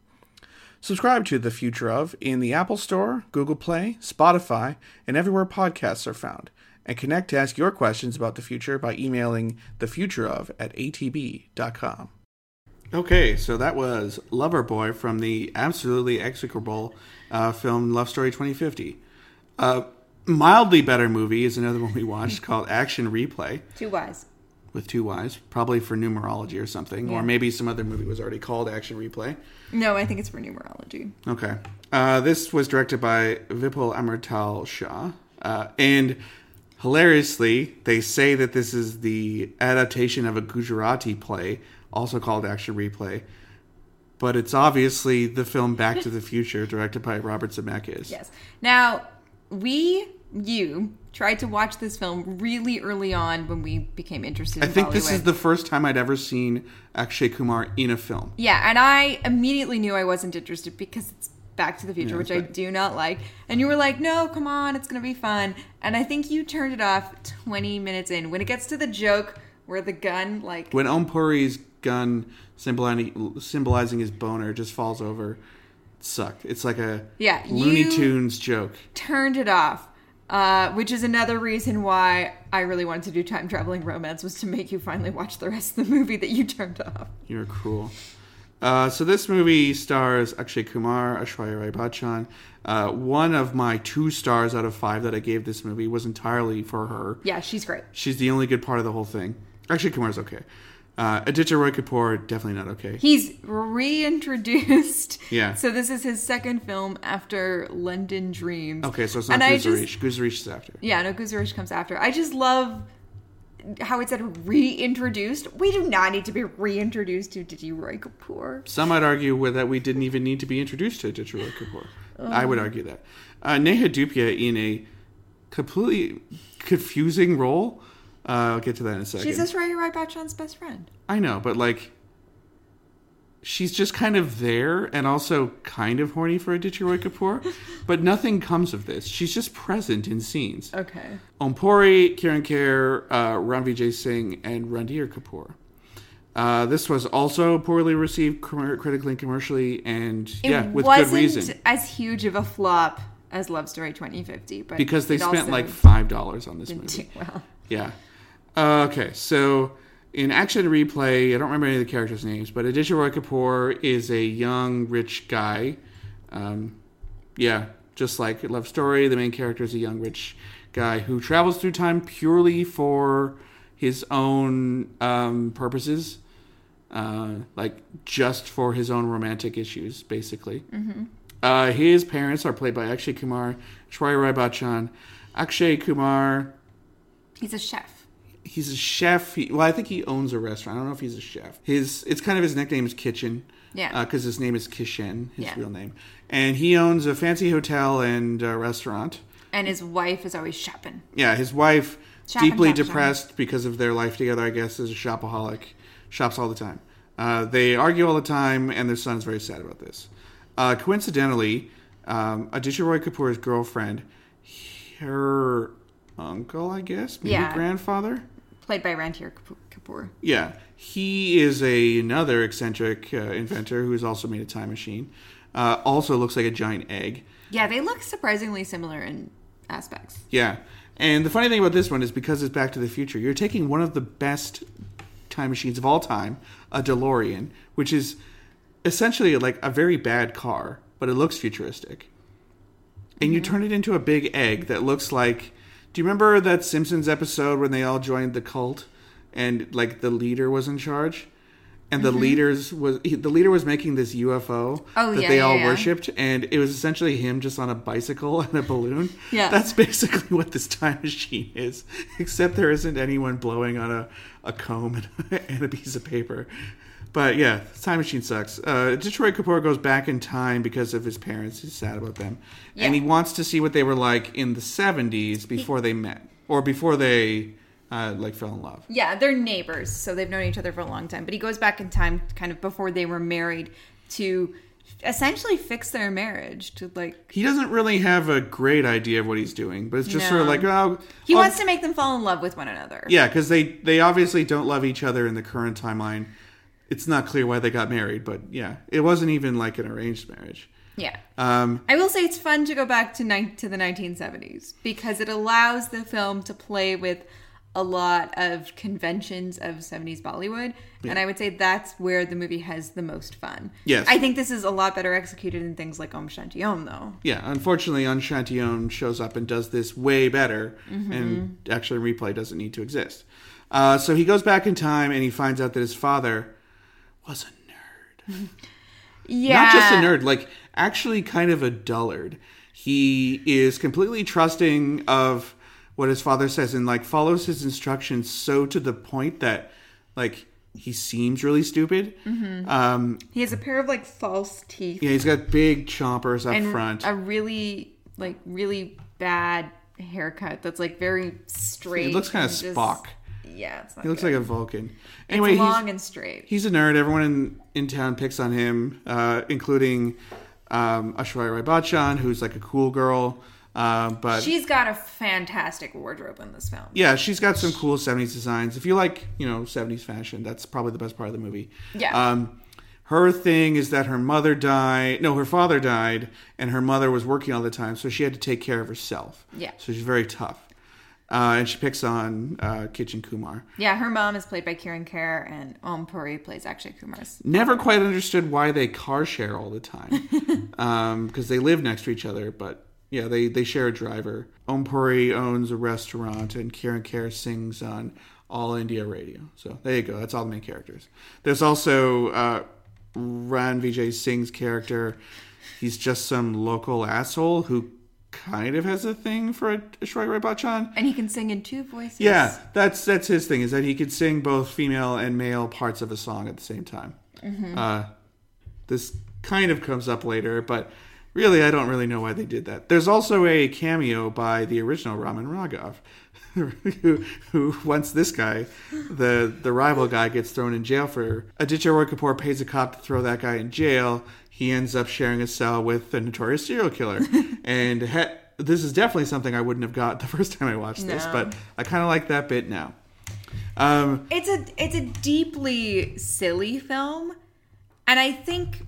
Subscribe to The Future of in the Apple Store, Google Play, Spotify, and everywhere podcasts are found. And connect to ask your questions about the future by emailing thefutureof at atb.com. Okay, so that was Loverboy from the absolutely execrable uh, film Love Story 2050. Uh, mildly better movie is another one we watched *laughs* called Action Replay Two wise. with two Y's, probably for numerology or something, Yeah. or maybe some other movie was already called Action Replay. No, I think it's for numerology. Okay. Uh, this was directed by Vipul Amrutlal Shah. Uh, and hilariously, they say that this is the adaptation of a Gujarati play, also called Action Replay. But it's obviously the film Back to the *laughs* Future, directed by Robert Zemeckis. Yes. Now, we, you, tried to watch this film really early on when we became interested I in think this is the first time I'd ever seen Akshay Kumar in a film. Yeah, and I immediately knew I wasn't interested because it's Back to the Future, Yeah, which I do not like. And you were like, no, come on, it's going to be fun. And I think you turned it off 20 minutes in. When it gets to the joke where the gun, like, When Om Puri's gun symbolizing, symbolizing his boner just falls over, it sucked. It's like a Yeah, Looney Tunes joke. turned it off. Uh, which is another reason why I really wanted to do time traveling romance was to make you finally watch the rest of the movie that you turned off. You're cruel. Uh, so this movie stars Akshay Kumar, Aishwarya Rai Bachchan. Uh, one of my two stars out of five that I gave this movie was entirely for her. Yeah, she's great. She's the only good part of the whole thing. Akshay Kumar's okay. Uh, Aditya Roy Kapoor definitely not okay. He's reintroduced. *laughs* Yeah. So this is his second film after London Dreams. Okay, so it's not And just- Guzarish. Guzarish is after. Yeah, no, Guzarish comes after. I just love how it said reintroduced. We do not need to be reintroduced to Didi Roy Kapoor. Some might argue that we didn't even need to be introduced to Aditya Roy Kapoor. I would argue that. Uh, Neha Dhupia in a completely confusing role. Uh, I'll get to that in a second. She's Rai Bachchan's best friend. I know, but like, she's just kind of there and also kind of horny for Aditya Roy Kapoor, *laughs* but nothing comes of this. She's just present in scenes. Okay. Om Puri, Kiran Kher, uh, Ranvijay Singh, and Randhir Kapoor. Uh, this was also poorly received com- critically and commercially, and It yeah, with wasn't good reason. as huge of a flop as Love Story 2050, but Because they spent like five dollars on this movie. well. Yeah. Uh, okay, so in action replay, I don't remember any of the characters' names, but Aditya Roy Kapoor is a young, rich guy. Um, yeah, just like Love Story, the main character is a young, rich guy who travels through time purely for his own um, purposes, uh, like just for his own romantic issues, basically. Uh, his parents are played by Akshay Kumar, Aishwarya Rai Bachchan. Akshay Kumar He's a chef. He's a chef. He, well, I think he owns a restaurant. I don't know if he's a chef. His it's kind of his nickname is Kitchen. Yeah. Because his name is Kishen, his Yeah. real name, and he owns a fancy hotel and uh, restaurant. And his wife is always shopping. Yeah, his wife Shopping, deeply shopping, depressed because of their life together. I guess is a shopaholic, shops all the time. Uh, they argue all the time, and their son is very sad about this. Uh, coincidentally, um, Aditya Roy Kapoor's girlfriend, her uncle, I guess, maybe Yeah. grandfather. Played by Randhir Kapoor- Kapoor. Yeah, he is a, another eccentric uh, inventor who has also made a time machine. Uh, also looks like a giant egg. Yeah, they look surprisingly similar in aspects. Yeah, and the funny thing about this one is because it's Back to the Future, you're taking one of the best time machines of all time, a DeLorean, which is essentially like a very bad car, but it looks futuristic. And you turn it into a big egg that looks like. Do you remember that Simpsons episode when they all joined the cult, and like the leader was in charge, and the mm-hmm. leaders was he, the leader was making this UFO Oh, that yeah, they yeah, all yeah. worshipped, and it was essentially him just on a bicycle and a balloon. Yeah. that's basically what this time machine is, *laughs* except there isn't anyone blowing on a, a comb and, *laughs* and a piece of paper. But yeah, time machine sucks. Uh, Aditya Roy Kapoor goes back in time because of his parents. He's sad about them, and he wants to see what they were like in the '70s before they met, or before they uh, like fell in love. Yeah, they're neighbors, so they've known each other for a long time. But he goes back in time, kind of before they were married, to essentially fix their marriage. To like, He doesn't really have a great idea of what he's doing, but it's just sort of like, oh, he wants to make them fall in love with one another. Yeah, because they they obviously don't love each other in the current timeline. It's not clear why they got married, but yeah, it wasn't even like an arranged marriage. Yeah. Um, I will say it's fun to go back to ni- to the 1970s because it allows the film to play with a lot of conventions of 70s Bollywood, and I would say that's where the movie has the most fun. Yes. I think this is a lot better executed in things like Om Shanti Om, though. yeah, unfortunately, Om Shanti Om shows up and does this way better, and actually, replay doesn't need to exist. Uh, so he goes back in time and he finds out that his father was a nerd. Yeah, Not just a nerd, like actually kind of a dullard. He is completely trusting of what his father says and like follows his instructions so to the point that like he seems really stupid. Um, He has a pair of like false teeth yeah, he's got big chompers up and front. a really like really bad haircut that's like very straight. He looks kind of and just- Spock. Yeah, it's not He looks good. like a Vulcan. It's Anyway, long he's, and straight. he's a nerd. Everyone in, in town picks on him, uh, including um, Aishwarya Rai Bachchan, who's like a cool girl. Uh, but She's got a fantastic wardrobe in this film. Yeah, she's got some cool 70s designs. If you like, you know, 70s fashion, that's probably the best part of the movie. Yeah. Um, her thing is that her mother died. No, her father died, and her mother was working all the time, so she had to take care of herself. Yeah. So she's very tough. Uh, and she picks on uh, Kitchen Kumar. Yeah, her mom is played by Kiran Kher, and Om Puri plays Akshay Kumar's. Never quite understood why they car share all the time. *laughs* Because they live next to each other, but yeah, they, they share a driver. Om Puri owns a restaurant, and Kiran Kher sings on All India Radio. So there you go. That's all the main characters. There's also uh, Ran Vijay Singh's character. He's just some local asshole who kind of has a thing for Aishwarya Rai Bachchan. And he can sing in two voices. Yeah, that's that's his thing is that he could sing both female and male parts of a song at the same time. Uh, this kind of comes up later, but really, I don't really know why they did that. There's also a cameo by the original Raman Raghav, *laughs* who, who once this guy, the the rival guy, gets thrown in jail for Aditya Roy Kapoor pays a cop to throw that guy in jail. He ends up sharing a cell with a notorious serial killer, *laughs* and ha- this is definitely something I wouldn't have got the *laughs* first time I watched this, but I kind of like that bit now. Um, It's a it's a deeply silly film, and I think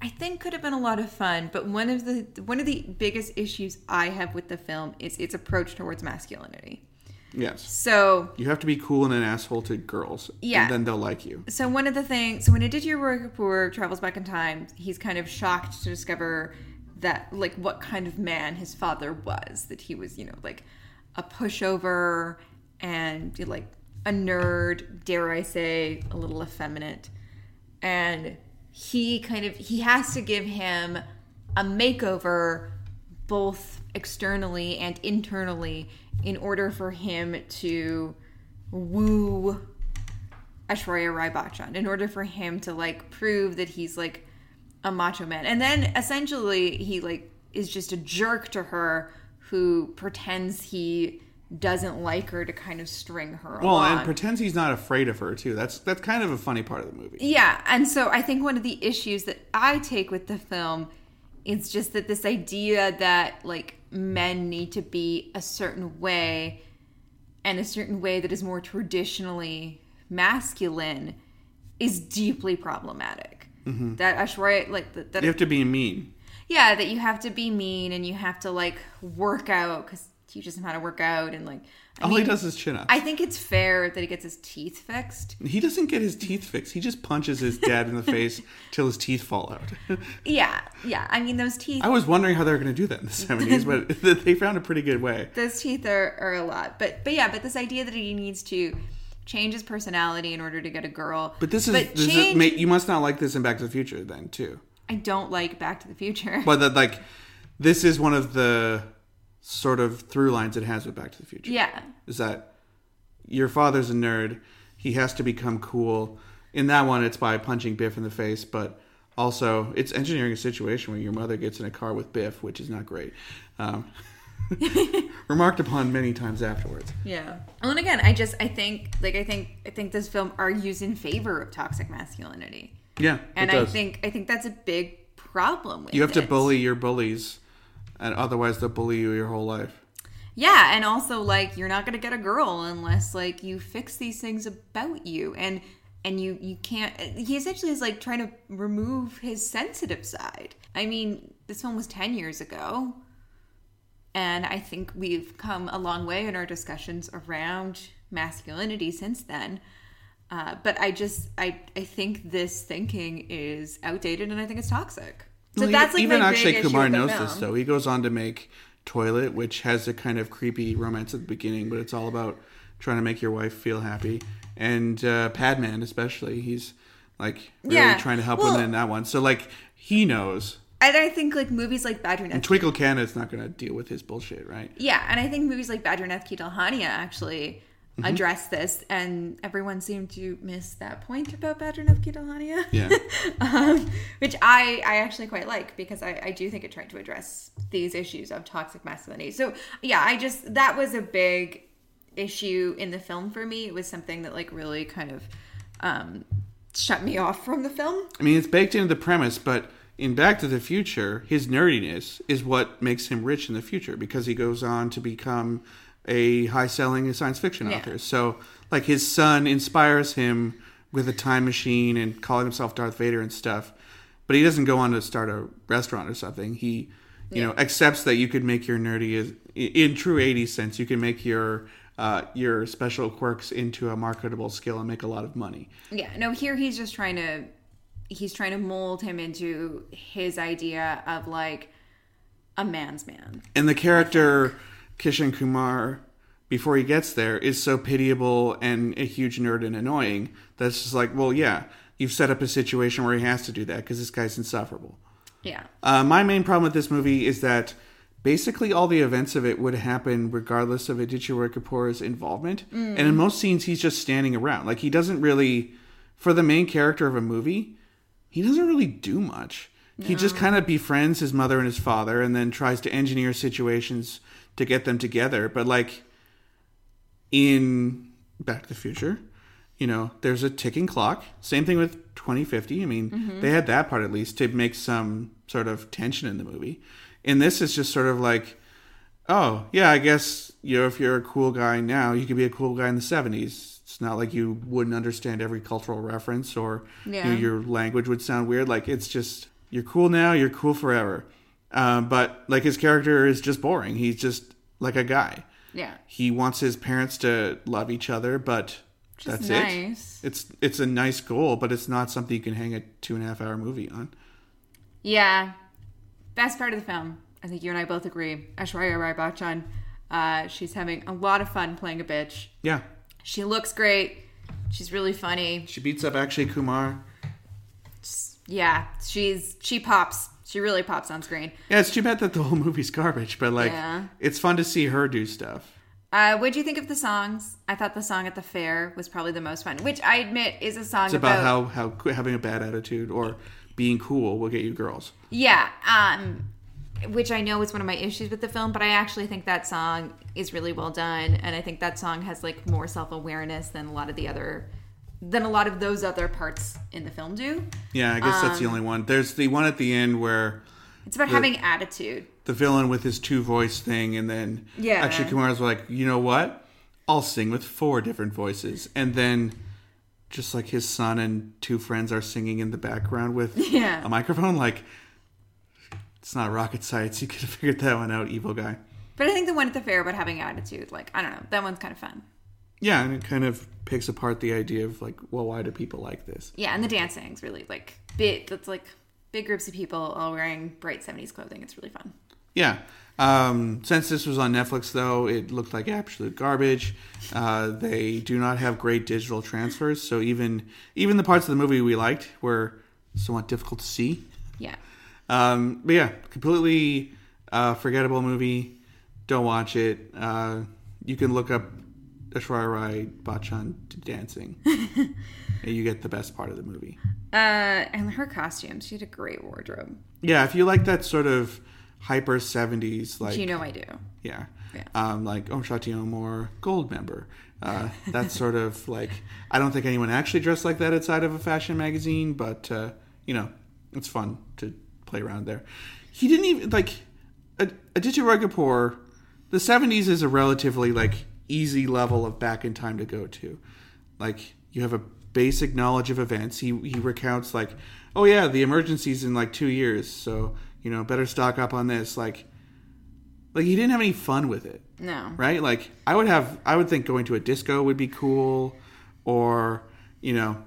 I think could have been a lot of fun. But one of the one of the biggest issues I have with the film is its approach towards masculinity. Yes. So You have to be cool and an asshole to girls. Yeah. And then they'll like you. So one of the things, so when Aditya Roy Kapoor travels back in time, he's kind of shocked to discover that, like, what kind of man his father was. That he was, you know, like a pushover and like a nerd, dare I say, a little effeminate. And he kind of he has to give him a makeover, both externally and internally, in order for him to woo Aishwarya Rai Bachchan in order for him to like prove that he's like a macho man. And then essentially he like is just a jerk to her who pretends he doesn't like her to kind of string her on. Well, along. and pretends he's not afraid of her too. That's that's kind of a funny part of the movie. Yeah, and so I think one of the issues that I take with the film is just that this idea that like men need to be a certain way and a certain way that is more traditionally masculine is deeply problematic. Mm-hmm. That Aishwarya like that, that You have to be mean. yeah, that you have to be mean and you have to like work out because teaches him how to work out and like I All mean, he does is chin ups. I think it's fair that he gets his teeth fixed. He doesn't get his teeth fixed. He just punches his dad in the *laughs* face till his teeth fall out. *laughs* Yeah, yeah. I mean those teeth I was wondering how they were going to do that in the *laughs* 70s, but they found a pretty good way. those teeth are, are a lot but but yeah but this idea that he needs to change his personality in order to get a girl But this is, but this is change ma- you must not like this in Back to the Future then too. i don't like back to the future But that like this is one of the sort of through lines it has with Back to the Future. yeah Is that your father's a nerd, he has to become cool. In that one it's by punching Biff in the face, but also it's engineering a situation where your mother gets in a car with Biff, which is not great. Um, *laughs* remarked upon many times afterwards. yeah and again i just i think like i think i think this film argues in favor of toxic masculinity Yeah, and it i think i think that's a big problem with you have to bully your bullies, and otherwise they'll bully you your whole life. Yeah, and also like you're not gonna get a girl unless like you fix these things about you, and and you you can't. He essentially is like trying to remove his sensitive side. I mean, this film was ten years ago, and I think we've come a long way in our discussions around masculinity since then. Uh, but I just I I think this thinking is outdated, and I think it's toxic. So Well, that's like even Akshay Kumar knows film. this though. He goes on to make Toilet, which has a kind of creepy romance at the beginning, but it's all about trying to make your wife feel happy. And uh, Padman, especially, he's like really Yeah. trying to help Well- women in that one. So like he knows. And I think like movies like Badrinath And Twinkle Khanna's not going to deal with his bullshit, right? Yeah, and I think movies like Badrinath Ki Dulhania actually Mm-hmm. address this, and everyone seemed to miss that point about Badrinath Ki Dulhania. Yeah. *laughs* um, which I, I actually quite like because I, I do think it tried to address these issues of toxic masculinity. So yeah, I just that was a big issue in the film for me. It was something that like really kind of um, shut me off from the film. I mean, it's baked into the premise, but in Back to the Future, his nerdiness is what makes him rich in the future because he goes on to become a high-selling science fiction Yeah. author. So, like, his son inspires him with a time machine and calling himself Darth Vader and stuff. But he doesn't go on to start a restaurant or something. He, you know, accepts that you could make your nerdy is in true '80s sense. You can make your uh, your special quirks into a marketable skill and make a lot of money. Yeah, no, here he's just trying to he's trying to mold him into his idea of like a man's man. And the character Kishan Kumar, before he gets there, is so pitiable and a huge nerd and annoying that's just like, well, yeah, you've set up a situation where he has to do that because this guy's insufferable. Yeah. Uh, my main problem with this movie is that basically all the events of it would happen regardless of Aditya Roy Kapoor's involvement. And in most scenes, he's just standing around. Like, he doesn't really, for the main character of a movie, he doesn't really do much. He just kind of befriends his mother and his father and then tries to engineer situations to get them together. But, like, in Back to the Future, you know, there's a ticking clock. Same thing with 2050. I mean, mm-hmm. they had that part at least to make some sort of tension in the movie. And this, is just sort of like, oh, yeah, I guess, you know, if you're a cool guy now, you could be a cool guy in the 70s. It's not like you wouldn't understand every cultural reference or you know, your language would sound weird. Like, it's just, you're cool now, you're cool forever. Uh, but, like, his character is just boring. He's just like a guy. Yeah. He wants his parents to love each other, but is that's nice. it. It's it's a nice goal, but it's not something you can hang a two and a half hour movie on. Yeah. Best part of the film. I think you and I both agree. Aishwarya Rai Bachchan. Uh, she's having a lot of fun playing a bitch. Yeah, She looks great. She's really funny. she beats up Akshay Kumar. Yeah, she's she pops. She really pops on screen. Yeah, it's too bad that the whole movie's garbage, but like, Yeah. it's fun to see her do stuff. Uh, what'd you think of the songs? I thought the song at the fair was probably the most fun, which I admit is a song It's about, how how having a bad attitude or being cool will get you girls. Yeah, um, which I know is one of my issues with the film, but I actually think that song is really well done, and I think that song has like more self awareness than a lot of the other, than a lot of those other parts in the film do. Yeah, I guess that's the Um, only one. There's the one at the end where It's about having attitude. the villain with his two voice thing, and then Yeah. Akshay Kumar's like, you know what? I'll sing with four different voices, and then just like his son and two friends are singing in the background with *laughs* Yeah. a microphone. Like, it's not rocket science. *laughs* You could have figured that one out, evil guy. But I think the one at the fair about having attitude, like I don't know, that one's kind of fun. Yeah, and it kind of picks apart the idea of like, well, why do people like this? Yeah, and the dancing's really like big. That's like big groups of people all wearing bright '70s clothing. It's really fun. Yeah. Um, since this was on Netflix, though, it looked like absolute garbage. Uh, they do not have great digital transfers, so even even the parts of the movie we liked were somewhat difficult to see. Yeah. Um, but yeah, completely uh, forgettable movie. Don't watch it. Uh, you can look up Aishwarya Rai Bachchan dancing, *laughs* and you get the best part of the movie. Uh, and her costumes, she had a great wardrobe. Yeah, if you like that sort of hyper '70s, like you know I do. Yeah. Yeah. Um, like Om Shanti Om or Goldmember. Uh, that's sort of *laughs* like, I don't think anyone actually dressed like that outside of a fashion magazine, but, uh, you know, it's fun to play around there. He didn't even, like, Aditya Roy Kapoor, the 70s is a relatively, like, easy level of back in time to go to. Like, you have a basic knowledge of events. He, he recounts, like, oh, yeah, the emergency's in, like, two years, so, you know, better stock up on this. Like, like he didn't have any fun with it No. right like i would have i would think going to a disco would be cool or you know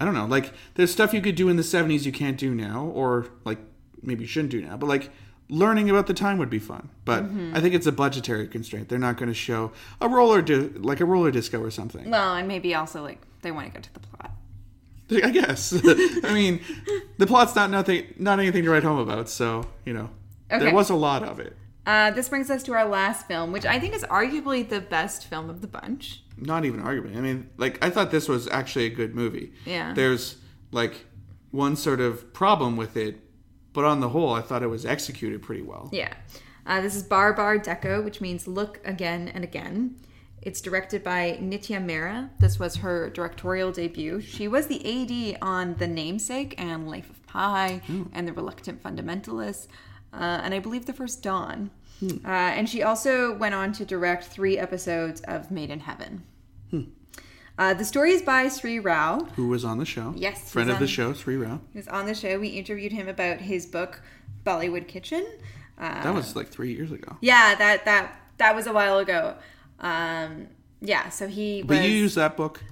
i don't know like there's stuff you could do in the 70s you can't do now or like maybe you shouldn't do now but like learning about the time would be fun but i think it's a budgetary constraint they're not going to show a roller di- like a roller disco or something Well, and maybe also like they want to get to the plot. i guess *laughs* i mean the plot's not nothing not anything to write home about so you know Okay. there was a lot of it Uh, this brings us to our last film, which I think is arguably the best film of the bunch. not even argument. I mean, like I thought this was actually a good movie. Yeah. There's like one sort of problem with it, but on the whole, I thought it was executed pretty well. Yeah. Uh, this is Baar Baar Dekho, which means look again and again. It's directed by Nitya Mehra. This was her directorial debut. She was the AD on The Namesake and Life of Pi and The Reluctant Fundamentalist, uh, and I believe the first Don. Uh, and she also went on to direct three episodes of Made in Heaven. Uh, the story is by Sri Rao, Who was on the show? Yes, friend of the show, Sri Rao. He was on the show. We interviewed him about his book, Bollywood Kitchen. Uh, That was like three years ago. Yeah, that that that was a while ago. Um, yeah, so he was. But you use that book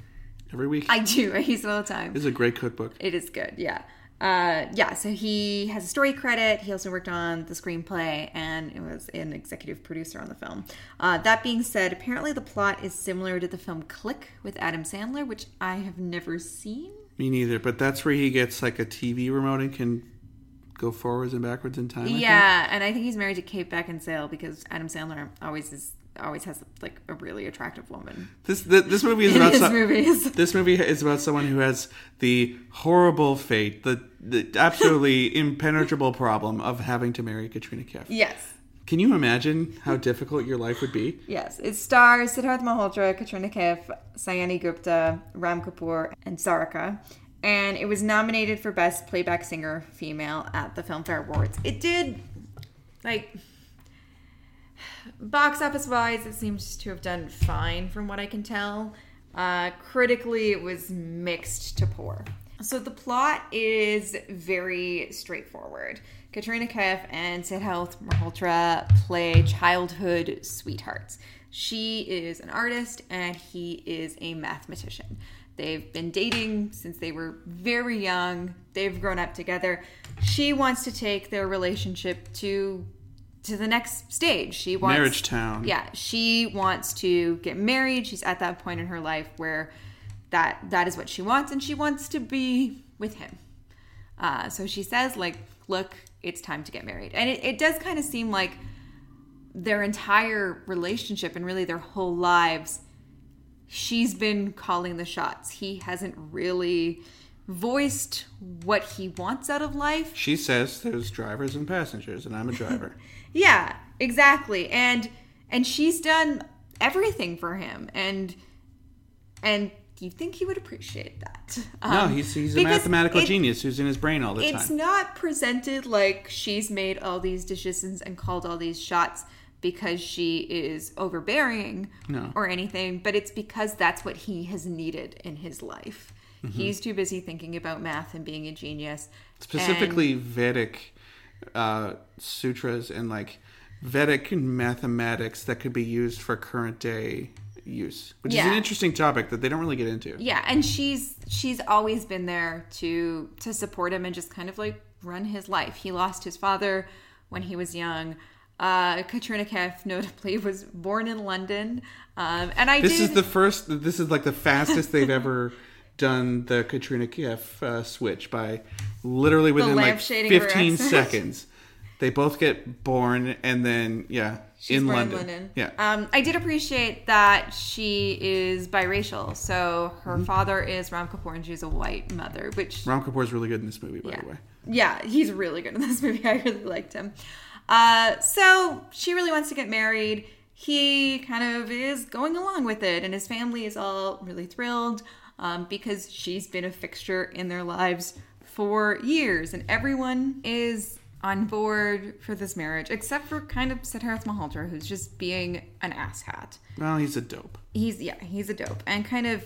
every week. I do. *laughs* I use it all the time. it's a great cookbook. It is good. Yeah. Uh, yeah. So he has a story credit. He also worked on the screenplay and it was an executive producer on the film. Uh, that being said, apparently the plot is similar to the film Click with Adam Sandler, which I have never seen. Me neither. But that's where he gets like a TV remote and can go forwards and backwards in time. I think. Yeah, and I think he's married to Kate Beckinsale because Adam Sandler always is always has like a really attractive woman This th- this movie is *laughs* about some- movies. *laughs* This movie is about someone who has the horrible fate, the, the absolutely *laughs* impenetrable problem of having to marry Katrina Kaif. Yes. Can you imagine how difficult your life would be? Yes, it stars Sidharth Malhotra, Katrina Kaif, Sayani Gupta, Ram Kapoor, and Sarika. And it was nominated for Best Playback Singer Female at the Filmfare Awards. It did, like, box office wise, it seems to have done fine from what I can tell. Uh, critically, it was mixed to poor. So the plot is very straightforward. Katrina Kaif and Sidharth Malhotra play childhood sweethearts. She is an artist and he is a mathematician. They've been dating since they were very young. They've grown up together. She wants to take their relationship to to the next stage. She wants Marriage town. Yeah, she wants to get married. She's at that point in her life where that that is what she wants and she wants to be with him. Uh, so she says, like, look, it's time to get married. And it, it does kind of seem like their entire relationship and really their whole lives, she's been calling the shots. He hasn't really voiced what he wants out of life. She says there's drivers and passengers, and I'm a driver. *laughs* Yeah, exactly. And and she's done everything for him and and you think he would appreciate that. no, Um, he's he's a mathematical it- genius who's in his brain all the it's time. It's not presented like she's made all these decisions and called all these shots because she is overbearing No. or anything, but it's because that's what he has needed in his life. Mm-hmm. He's too busy thinking about math and being a genius. Specifically, Vedic uh, sutras and like Vedic mathematics that could be used for current day use, which is an interesting topic that they don't really get into. yeah and she's she's always been there to to support him and just kind of like run his life he lost his father when he was young uh katrina kaif notably was born in london um and i This did is the first. This is like the fastest they've ever *laughs* done the Katrina Kaif uh, switch by literally within like lamp shading of her 15 seconds. They both get born, and then yeah, She's in born London. Yeah, Um, I did appreciate that she is biracial. So her Mm-hmm. father is Ram Kapoor and she's a white mother, which Ram Kapoor is really good in this movie, by yeah. the way. Yeah, he's really good in this *laughs* movie. I really liked him. Uh, so she really wants to get married. He kind of is going along with it, and his family is all really thrilled um, because she's been a fixture in their lives for years, and everyone is on board for this marriage, except for kind of Sidharth Malhotra, who's just being an asshat Well, he's a dope. he's yeah he's a dope and kind of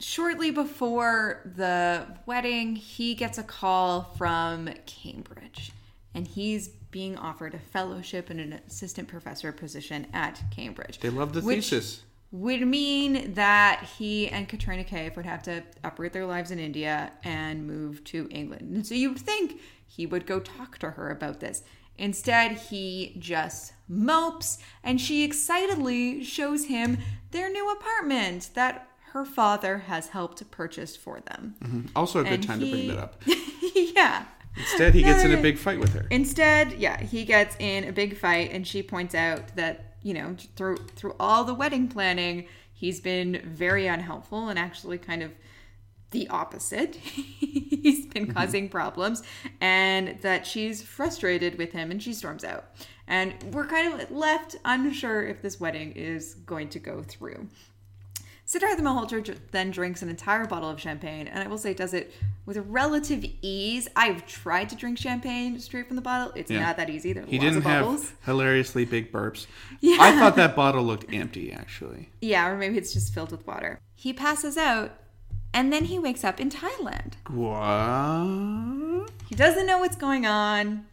shortly before the wedding he gets a call from cambridge and he's being offered a fellowship and an assistant professor position at cambridge They love the which thesis. Would mean that he and katrina kaif would have to uproot their lives in india and move to england and so you'd think he would go talk to her about this Instead, he just mopes and she excitedly shows him their new apartment that her father has helped purchase for them. Mm-hmm. Also, a good And time to bring that up. *laughs* yeah. Instead, he gets in a uh, big fight with her. Instead, yeah, he gets in a big fight and she points out that, you know, through through all the wedding planning, he's been very unhelpful and actually kind of the opposite. *laughs* he's been mm-hmm. causing problems and that she's frustrated with him and she storms out. And we're kind of left unsure if this wedding is going to go through. Siddhartha Malhotra then drinks an entire bottle of champagne, and I will say does it with relative ease. I've tried to drink champagne straight from the bottle. It's Yeah. not that easy. There's He lots didn't of have hilariously big burps. *laughs* Yeah. I thought that bottle looked empty, actually. Yeah, or maybe it's just filled with water. He passes out, and then he wakes up in Thailand. What? He doesn't know what's going on.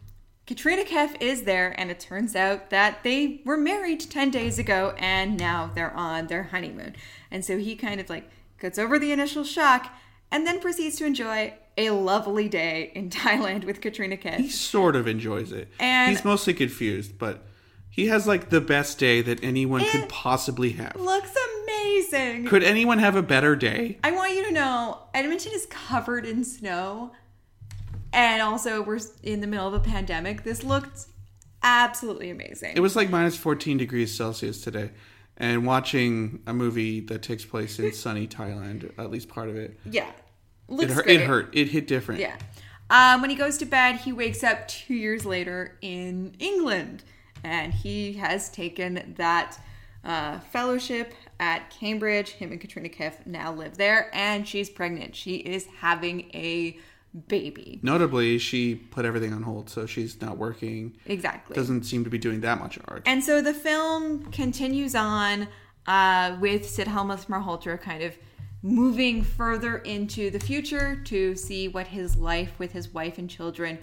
Katrina Kaif is there, and it turns out that they were married 10 days ago and now they're on their honeymoon. And so he kind of like gets over the initial shock and then proceeds to enjoy a lovely day in *laughs* Thailand with Katrina Kaif. He sort of enjoys it. And- He's mostly confused, but he has like the best day that anyone could possibly have. Looks amazing. Could anyone have a better day? I want you to know Edmonton is covered in snow. And also, we're in the middle of a pandemic. This looked absolutely amazing. It was like minus 14 degrees Celsius today. And watching a movie that takes place in sunny *laughs* Thailand, at least part of it, yeah. it hurt. great. It hurt. It hit different. Yeah. Um, when he goes to bed, he wakes up two years later in England, and he has taken that uh, fellowship at Cambridge. Him and Katrina Kaif now live there, and she's pregnant. She is having a baby. Notably, she put everything on hold, so she's not working. Exactly. Doesn't seem to be doing that much art. And so the film continues on uh, with Sidharth Malhotra kind of moving further into the future to see what his life with his wife and children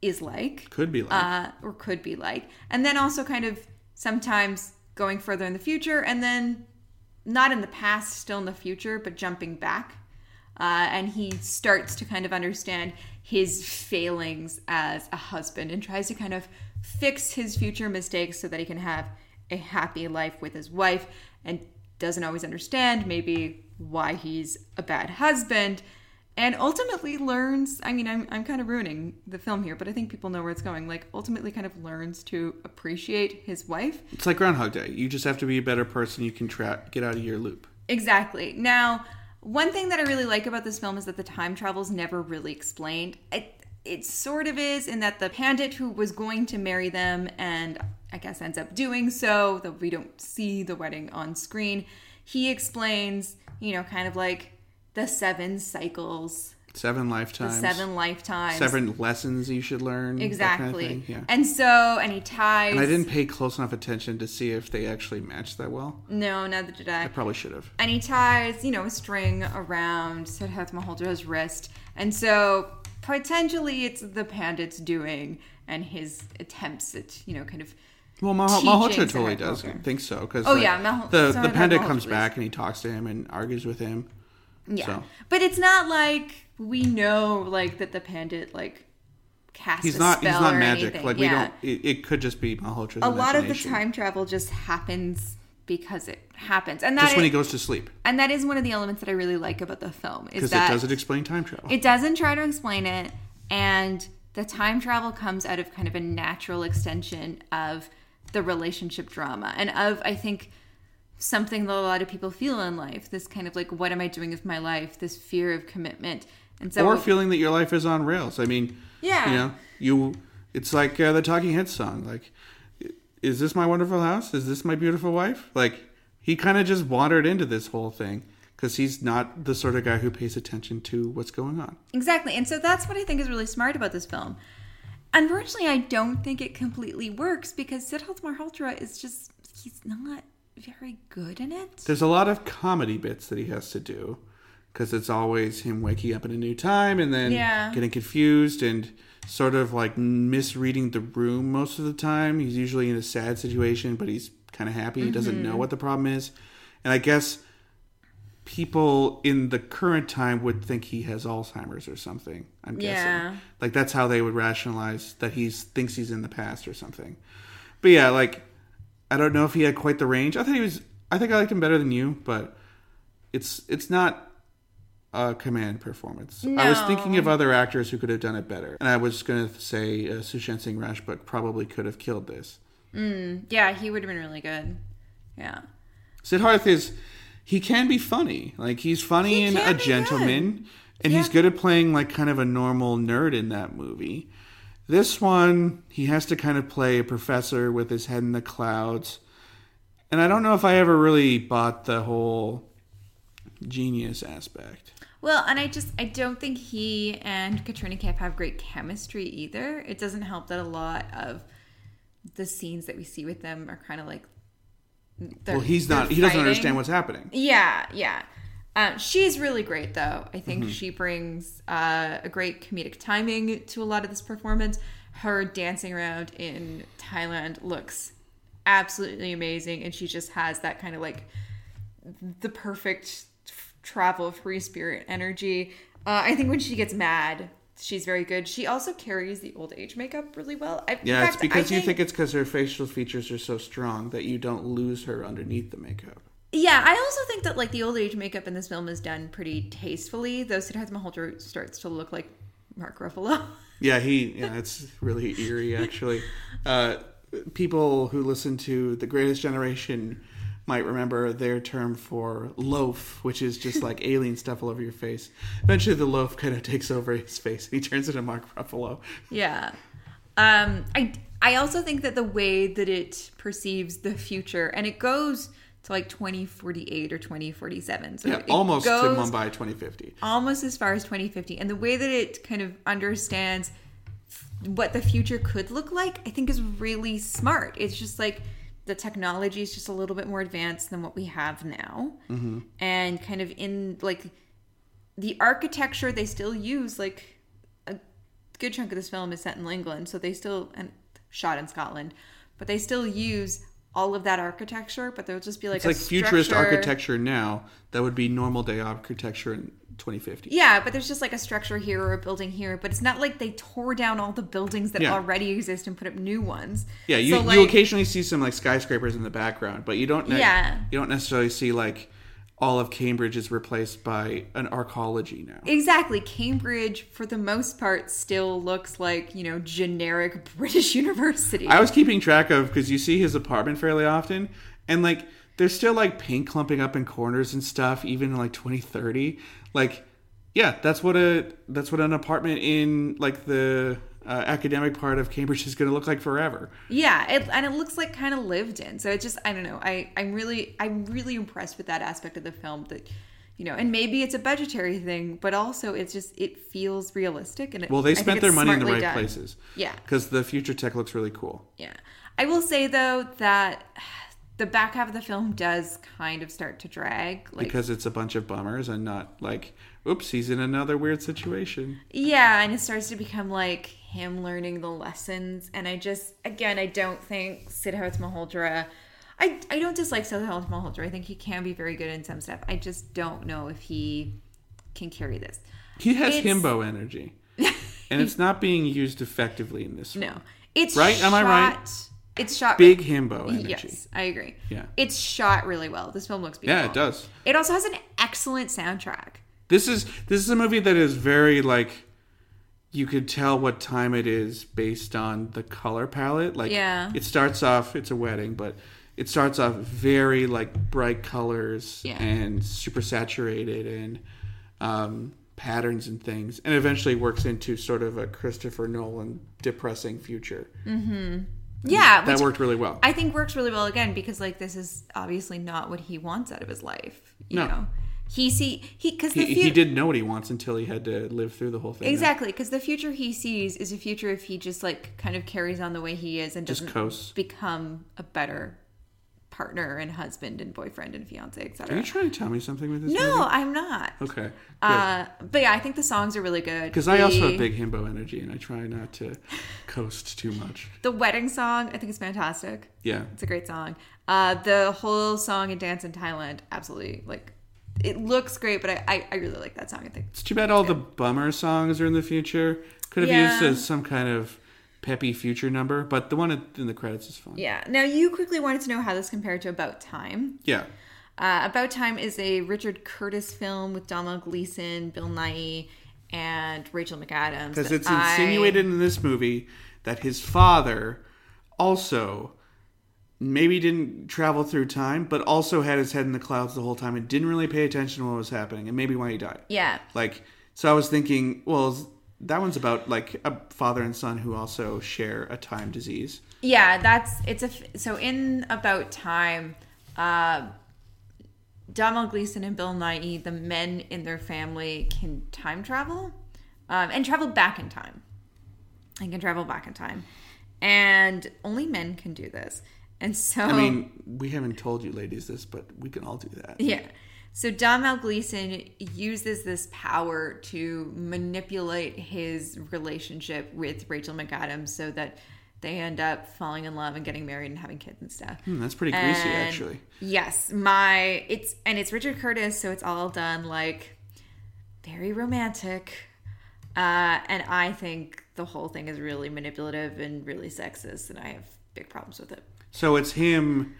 is like. Could be like. uh, or could be like. And then also kind of sometimes going further in the future and then not in the past, still in the future, but jumping back. Uh, and he starts to kind of understand his failings as a husband and tries to kind of fix his future mistakes so that he can have a happy life with his wife and doesn't always understand maybe why he's a bad husband and ultimately learns i mean I'm, I'm kind of ruining the film here but i think people know where it's going like ultimately kind of learns to appreciate his wife It's like Groundhog Day. You just have to be a better person. You can tra- get out of your loop. Exactly. Now, one thing that I really like about this film is that the time travel is never really explained. It, it sort of is in that the pandit who was going to marry them and I guess ends up doing so, though we don't see the wedding on screen, he explains, you know, kind of like the seven cycles, Seven the lifetimes. seven lifetimes. Seven lessons you should learn. that kind of Exactly. Yeah. And so, and he ties. And I didn't pay close enough attention to see if they actually matched that well. No, neither did I. I probably should have. and he ties, you know, a string around Sidharth Malhotra's wrist. And so potentially it's the pandit's doing and his attempts at, you know, kind of Well, Mah- Malhotra totally does think so because Oh, yeah, Mal- the Sidharth the pandit comes back and he talks to him and argues with him. Yeah. So. But it's not like we know like that the pandit like casts He's not he's not magic. anything. Like we don't. It, it could just be Malhotra's A lot of the time travel just happens because it happens. And that Just when he goes to sleep and that is one of the elements that I really like about the film is because it that doesn't explain time travel. It doesn't try to explain it, and the time travel comes out of kind of a natural extension of the relationship drama and of, I think, something that a lot of people feel in life this kind of like, what am I doing with my life? This fear of commitment. And so, or feeling that your life is on rails. I mean, Yeah. you know, you. It's like uh, the Talking Heads song. Like, is this my wonderful house? Is this my beautiful wife? Like, he kind of just wandered into this whole thing because he's not the sort of guy who pays attention to what's going on. Exactly. And so that's what I think is really smart about this film. Unfortunately, I don't think it completely works because Sidharth Malhotra is just, he's not very good in it. There's a lot of comedy bits that he has to do because it's always him waking up in a new time and then Yeah. getting confused and sort of like misreading the room most of the time. He's usually in a sad situation, but he's kind of happy. He doesn't know mm-hmm. what the problem is. And I guess people in the current time would think he has Alzheimer's or something. I'm guessing. Like that's how they would rationalize that he thinks he's in the past or something. But yeah, like I don't know if he had quite the range. I thought he was. I think I liked him better than you, but it's it's not a command performance. I was thinking of other actors who could have done it better, and I was going to say uh, Sushant Singh Rajput probably could have killed this. Yeah, he would have been really good. Yeah. Sidharth is he can be funny. Like he's funny He and a gentleman, and he's good at playing like kind of a normal nerd in that movie. This one, he has to kind of play a professor with his head in the clouds. And I don't know if I ever really bought the whole genius aspect. Well, and I just I don't think he and Katrina Kaif have great chemistry either. It doesn't help that a lot of the scenes that we see with them are kind of like. Well, he's not. He doesn't fighting. understand what's happening. Yeah, yeah. Um, she's really great, though. I think Mm-hmm. she brings uh, a great comedic timing to a lot of this performance. Her dancing around in Thailand looks absolutely amazing, and she just has that kind of like the perfect f- travel free spirit energy. Uh, I think when she gets mad, she's very good. She also carries the old age makeup really well. I, Yeah, it's because you think it's because her facial features are so strong that you don't lose her underneath the makeup. Yeah, I also think that like the old age makeup in this film is done pretty tastefully. Though Sidharth Malhotra starts to look like Mark Ruffalo. *laughs* Yeah, he. Yeah, it's really eerie, actually. Uh, people who listen to The Greatest Generation might remember their term for loaf, which is just like *laughs* alien stuff all over your face. Eventually, the loaf kind of *laughs* takes over his face, and he turns into Mark Ruffalo. yeah. Um, I I also think that the way that it perceives the future and it goes to like 2048 or 2047. So Yeah, almost to Mumbai 2050. almost as far as 2050 and the way that it kind of understands what the future could look like i think is really smart it's just like the technology is just a little bit more advanced than what we have now mm-hmm. and kind of in like the architecture they still use like a good chunk of this film is set in england so they still and shot in scotland but they still use all of that architecture, but there'll just be like It's like futurist structure- architecture now that would be normal day architecture in 2050. Yeah, but there's just like a structure here or a building here, but it's not like they tore down all the buildings that Yeah. already exist and put up new ones. Yeah, you, So, you occasionally see some like skyscrapers in the background, but you don't. ne- Yeah. you don't necessarily see like all of Cambridge is replaced by an arcology now. Exactly. Cambridge, for the most part, still looks like, you know, generic *laughs* British university. I was keeping track of because you see his apartment fairly often, and like there's still like paint clumping up in corners and stuff, even in like 2030. Like, yeah, that's what a that's what an apartment in like the uh, academic part of Cambridge is going to look like forever. yeah, it, and it looks like kind of lived in. So it just, I don't know. I, I'm really, I'm really impressed with that aspect of the film that, you know, and maybe it's a budgetary thing, but also it's just, it feels realistic. And it, Well, they spent their money in the right done. places. Yeah. because the future tech looks really cool. Yeah. I will say though that the back half of the film does kind of start to drag. Like because it's a bunch of bummers and not like, oops, he's in another weird situation. Yeah, and it starts to become like him learning the lessons. And I just, again, I don't think Sidharth Malhotra. I, I don't dislike Sidharth Malhotra. I think he can be very good in some stuff. I just don't know if he can carry this. He has It's- himbo energy, *laughs* and it's not being used effectively in this. No, it's Right? Am I right? It's shot Big himbo energy. Yes, I agree. Yeah. it's shot really well. This film looks beautiful. Yeah, it does. It also has an excellent soundtrack. This is this is a movie that is very like you could tell what time it is based on the color palette. Like Yeah. it starts off it's a wedding, but it starts off very like bright colors Yeah. and super saturated and um, patterns and things, and eventually works into sort of a Christopher Nolan depressing future. Mm-hmm. Yeah, That worked really well. I think works really well again because like this is obviously not what he wants out of his life. You No. know, he see he because he, future he didn't know what he wants until he had to live through the whole thing. exactly because the future he sees is a future if he just like kind of carries on the way he is and Just doesn't coasts. become a better partner and husband and boyfriend and fiance, etc. Are you trying to tell me something with this No, movie? I'm not. Okay. Uh, but yeah, I think the songs are really good. Because I also have big himbo energy and I try not to *laughs* coast too much. The wedding song, I think is fantastic. Yeah. It's a great song. Uh, the whole song and dance in Thailand, absolutely like it looks great, but I, I, I really like that song. I think It's too bad all the bummer songs are in the future. Could have Yeah. used as some kind of peppy future number, but the one in the credits is fine. yeah. Now you quickly wanted to know how this compared to About Time. Yeah. Uh, About Time is a Richard Curtis film with Domhnall Gleeson, Bill Nighy, and Rachel McAdams. Because it's I- insinuated in this movie that his father also maybe didn't travel through time, but also had his head in the clouds the whole time and didn't really pay attention to what was happening, and maybe why he died. Yeah. Like, so I was thinking, well, that one's about like a father and son who also share a time disease. Yeah, that's it's a so in about time, uh, Domhnall Gleeson and Bill Nighy, the men in their family can time travel, um, and travel back in time. They can travel back in time, and only men can do this. And so, I mean, we haven't told you ladies this, but we can all do that. *laughs* yeah. So Domhnall Gleeson uses this power to manipulate his relationship with Rachel McAdams so that they end up falling in love and getting married and having kids and stuff. Hmm, that's pretty greasy, And actually. Yes, my it's and it's Richard Curtis, so it's all done like very romantic. Uh, and I think the whole thing is really manipulative and really sexist, and I have big problems with it. So it's him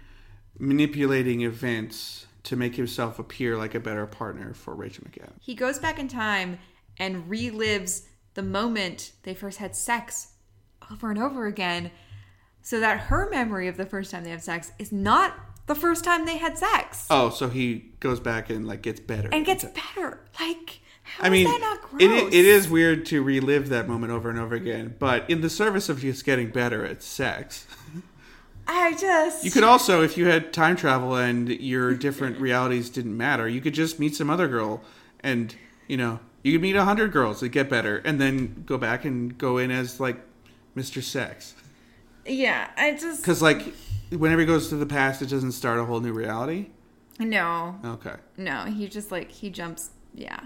manipulating events to make himself appear like a better partner for Rachel McAdams. He goes back in time and relives the moment they first had sex over and over again, so that her memory of the first time they have sex is not the first time they had sex, Oh, so he goes back and like gets better. and gets better. Like, how I mean, is that not gross? it, it is weird to relive that moment over and over again, but in the service of just getting better at sex. *laughs* I just You could also, if you had time travel and your different *laughs* realities didn't matter, you could just meet some other girl and, you know, you could meet a hundred girls that get better and then go back and go in as like Mr. Sex. yeah. I just Because, like, whenever he goes to the past, it doesn't start a whole new reality. no, Okay. no. He just like he jumps. Yeah.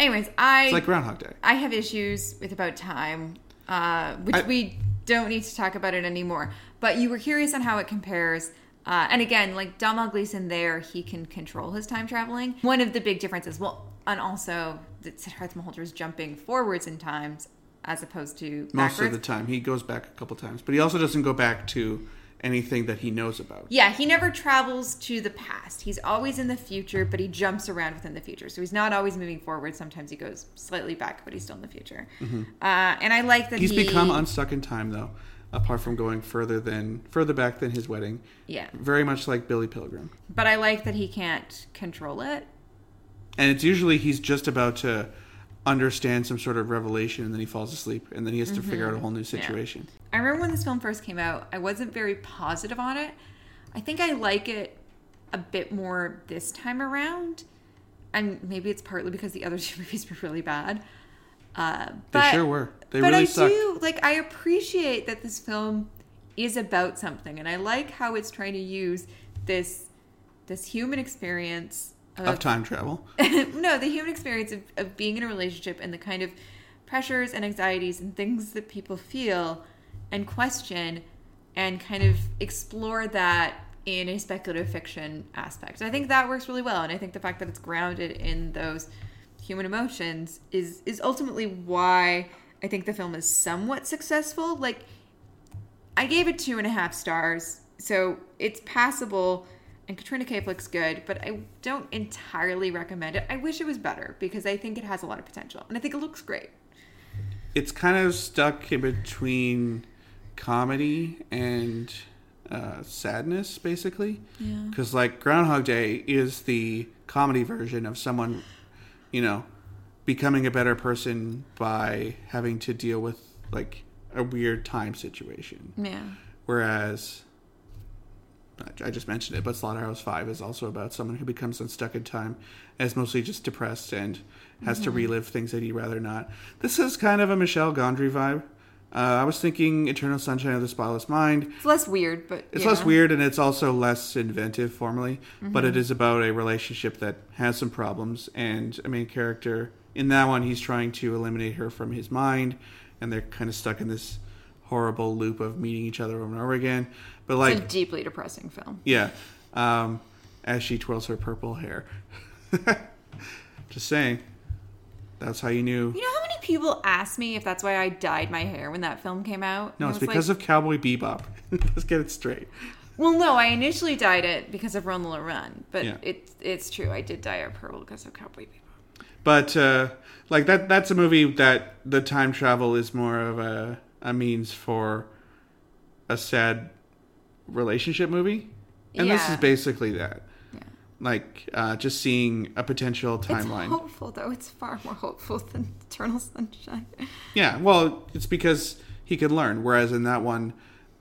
Anyways, I It's like Groundhog Day. I have issues with about time, uh, which I- we don't need to talk about it anymore. But you were curious on how it compares. Uh, and again, like Domhnall Gleeson there, he can control his time traveling. One of the big differences, well, and also that Siddhartha Malhotra is jumping forwards in times as opposed to Most of the time, he goes back a couple times, but he also doesn't go back to anything that he knows about. Yeah, he never travels to the past. He's always in the future, but he jumps around within the future. So he's not always moving forward. Sometimes he goes slightly back, but he's still in the future. Uh, and I like that Mm-hmm. He's he, become unstuck in time, though. Apart from going further than further back than his wedding, yeah. very much like Billy Pilgrim. But I like that he can't control it. And it's usually he's just about to understand some sort of revelation, and then he falls asleep, and then he has to figure out a whole new situation. I remember when this film first came out, I wasn't very positive on it. I think I like it a bit more this time around. And maybe it's partly because the other *laughs* two movies were really bad. Uh, They but, sure were. They but really I sucked. do like I appreciate that this film is about something, and I like how it's trying to use this this human experience Of time travel. *laughs* no, the human experience of, of being in a relationship and the kind of pressures and anxieties and things that people feel and question and kind of explore that in a speculative fiction aspect. I think that works really well. And I think the fact that it's grounded in those human emotions is is ultimately why I think the film is somewhat successful. Like I gave it two and a half stars, so it's passable. And Katrina Kaif looks good, but I don't entirely recommend it. I wish it was better because I think it has a lot of potential, and I think it looks great. It's kind of stuck in between comedy and uh, sadness, basically. Yeah. Because, like, Groundhog Day is the comedy version of someone, you know, becoming a better person by having to deal with, like, a weird time situation. Yeah. Whereas, I just mentioned it, but Slaughterhouse Five is also about someone who becomes unstuck in time, and is mostly just depressed and has to relive things that he'd rather not. This is kind of a Michel Gondry vibe. Uh, I was thinking Eternal Sunshine of the Spotless Mind. It's less weird, but It's yeah. less weird and it's also less inventive formally, but it is about a relationship that has some problems and a main character in that one he's trying to eliminate her from his mind and they're kind of stuck in this horrible loop of meeting each other over and over again. But It's a like deeply depressing film. yeah, um, as she twirls her purple hair. *laughs* Just saying. That's how you knew. You know how many people asked me if that's why I dyed my hair when that film came out? No, And it's because like, of Cowboy Bebop. *laughs* Let's get it straight. Well, no, I initially dyed it because of Run Lola Run, but Yeah. it's it's true. I did dye it purple because of Cowboy Bebop. But uh, like that that's a movie that the time travel is more of a a means for a sad relationship movie. And this is basically that. Like uh, just seeing a potential timeline. It's hopeful though. It's far more hopeful than Eternal Sunshine. Yeah, well, it's because he could learn whereas in that one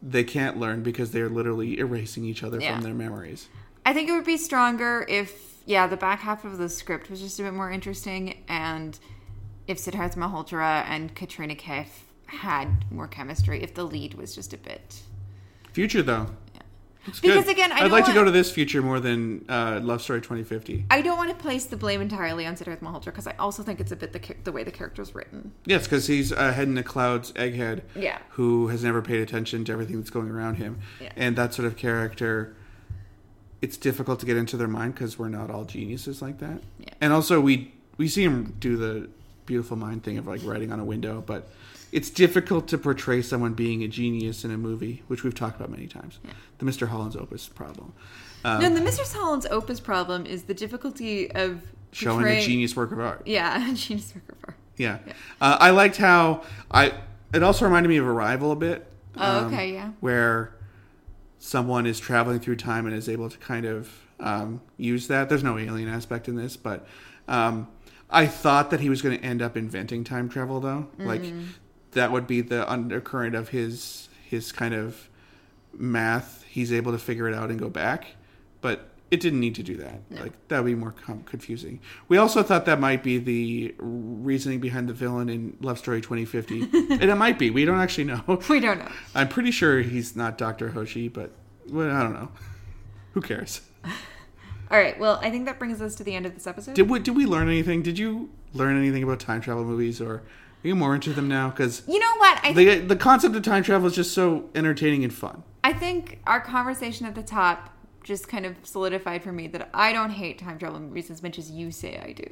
they can't learn because they're literally erasing each other Yeah. from their memories. I think it would be stronger if, yeah, the back half of the script was just a bit more interesting, and if Siddhartha Malhotra and Katrina Kaif had more chemistry. If the lead was just a bit, Future though. Looks Because good. again, I I'd don't like to go to this future more than uh, Love Story 2050. I don't want to place the blame entirely on Siddhartha Malhotra because I also think it's a bit the the way the character's written. Yes, because he's a head in the clouds egghead Yeah. who has never paid attention to everything that's going around him. Yeah. And that sort of character, it's difficult to get into their mind because we're not all geniuses like that. Yeah. And also, we we see him do the beautiful mind thing of like writing on a window, but it's difficult to portray someone being a genius in a movie, which we've talked about many times. The Mr. Holland's Opus problem. Um, no, the Mr. Holland's opus problem is the difficulty of showing a genius work of art. Yeah, *laughs* a genius work of art. Yeah. Uh, I liked how I. It also reminded me of Arrival a bit. Oh, um, okay, yeah. Where someone is traveling through time and is able to kind of um, use that. There's no alien aspect in this, but um, I thought that he was going to end up inventing time travel, though. Like Mm-hmm. That would be the undercurrent of his his kind of math. He's able to figure it out and go back, but it didn't need to do that. Like that would be more com- confusing. We also thought that might be the reasoning behind the villain in Love Story 2050, *laughs* and it might be. We don't actually know. *laughs* We don't know. I'm pretty sure he's not Doctor Hoshi, but well, I don't know. Who cares? *laughs* All right. Well, I think that brings us to the end of this episode. Did we did we learn anything? Did you learn anything about time travel movies, or Are you more into them now? Because You know what? I the the concept of time travel is just so entertaining and fun. I think our conversation at the top just kind of solidified for me that I don't hate time travel movies as much as you say I do.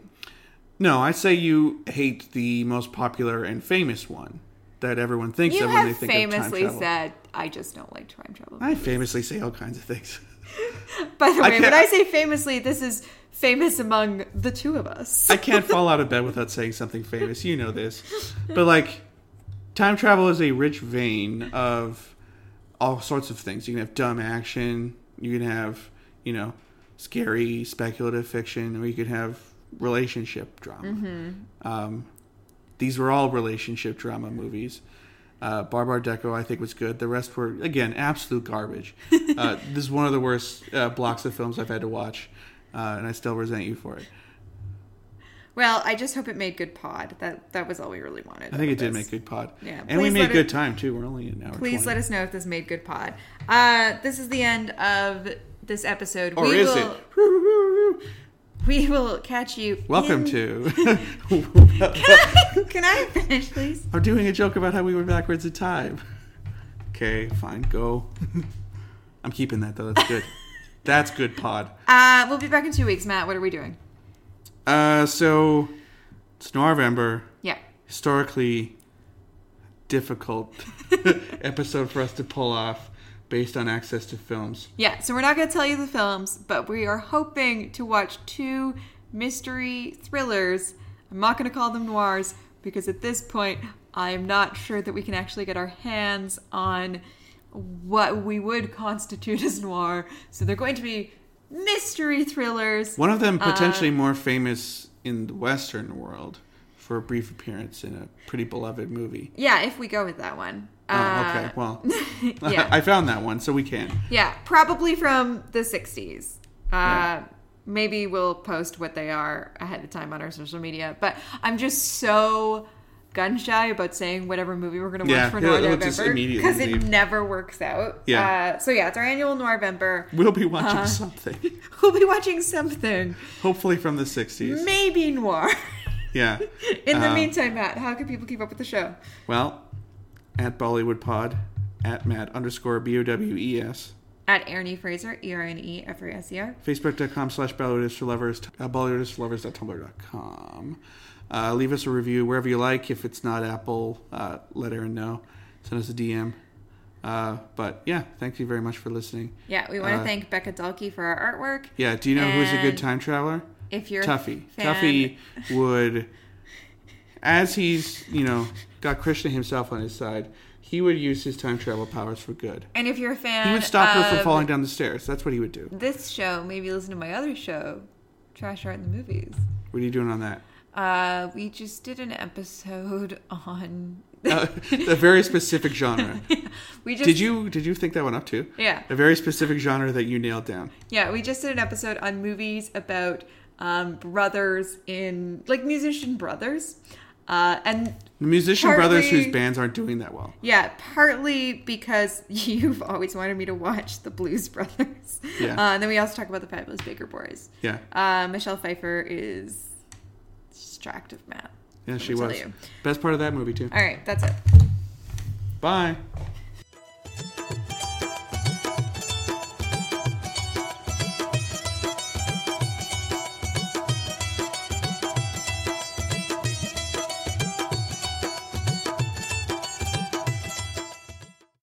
No, I say you hate the most popular and famous one that everyone thinks You of when they think of time travel. You famously said I just don't like time travel. I famously say all kinds of things. *laughs* *laughs* By the way, can't- when I say famously, this is famous among the two of us. I can't fall out of bed without saying something famous. You know this. But like time travel is a rich vein of all sorts of things. You can have dumb action, you can have, you know, scary speculative fiction, or you could have relationship drama. Um, these were all relationship drama movies. Uh, Baar Baar Dekho, I think, was good. The rest were, again, absolute garbage. *laughs* Uh, this is one of the worst uh, blocks of films I've had to watch, uh, and I still resent you for it. Well, I just hope it made good pod. That that was all we really wanted. I think it did make good pod. Yeah, and we made good it- time too. We're only an hour. Please 20. let us know if this made good pod. Uh, this is the end of this episode. Or we is will, it? *laughs* We will catch you. Welcome in- to. *laughs* *laughs* Can I finish, please? I'm doing a joke about how we went backwards in time. Okay, fine, go. I'm keeping that though. That's good. *laughs* That's good pod. Uh, we'll be back in two weeks, Matt. What are we doing? Uh, so it's November. Yeah. Historically difficult episode for us to pull off based on access to films. Yeah, so we're not going to tell you the films, but we are hoping to watch two mystery thrillers. I'm not going to call them noirs because at this point, I'm not sure that we can actually get our hands on what we would constitute as noir. So they're going to be mystery thrillers. One of them Uh, potentially more famous in the Western world for a brief appearance in a pretty beloved movie. Yeah, if we go with that one. Oh, Uh, okay. Well, *laughs* yeah. *laughs* I found that one, so we can. Yeah, probably from the 60s. Uh, Yeah. Maybe we'll post what they are ahead of time on our social media. But I'm just so gun shy about saying whatever movie we're going to watch Yeah, for Noir November because it never works out. Yeah. Uh, so yeah, it's our annual Noir November. We'll be watching Uh-huh. something, *laughs* We'll be watching something, hopefully from the '60s. maybe noir. Yeah. In the Uh, meantime, Matt, how can people keep up with the show? Well, at Bollywood Pod, at Matt underscore B O W E S, At Ernie Fraser, E R N E F R S E R. Facebook.com slash Bollywood is for lovers, uh, Bollywood is for lovers.tumblr.com. Uh, leave us a review wherever you like. If it's not Apple, uh, let Erin know. Send us a DM. Uh, but yeah, thank you very much for listening. Yeah, we want to Uh, thank Becca Dulkey for our artwork. Yeah, do you know who's a good time traveler? If you're Tuffy. Tuffy would, as he's, you know, got Krishna himself on his side, he would use his time travel powers for good. And if you're a fan, He would stop her from falling down the stairs. That's what he would do. This show, maybe listen to my other show, Trash Art in the Movies. What are you doing on that? Uh, we just did an episode *laughs* on. Uh, a very specific genre. *laughs* we just Did you did you think that one up too? Yeah. A very specific genre that you nailed down. Yeah, we just did an episode on movies about um, brothers in like musician brothers, uh, and The musician brothers whose bands aren't doing that well. yeah, partly because *laughs* you've always wanted me to watch the Blues Brothers. Yeah. Uh, and then we also talk about the Fabulous Baker Boys. Yeah. Uh, Michelle Pfeiffer is distractive, Matt. Yeah, she was. you. Best part of that movie too. All right, that's it. Bye.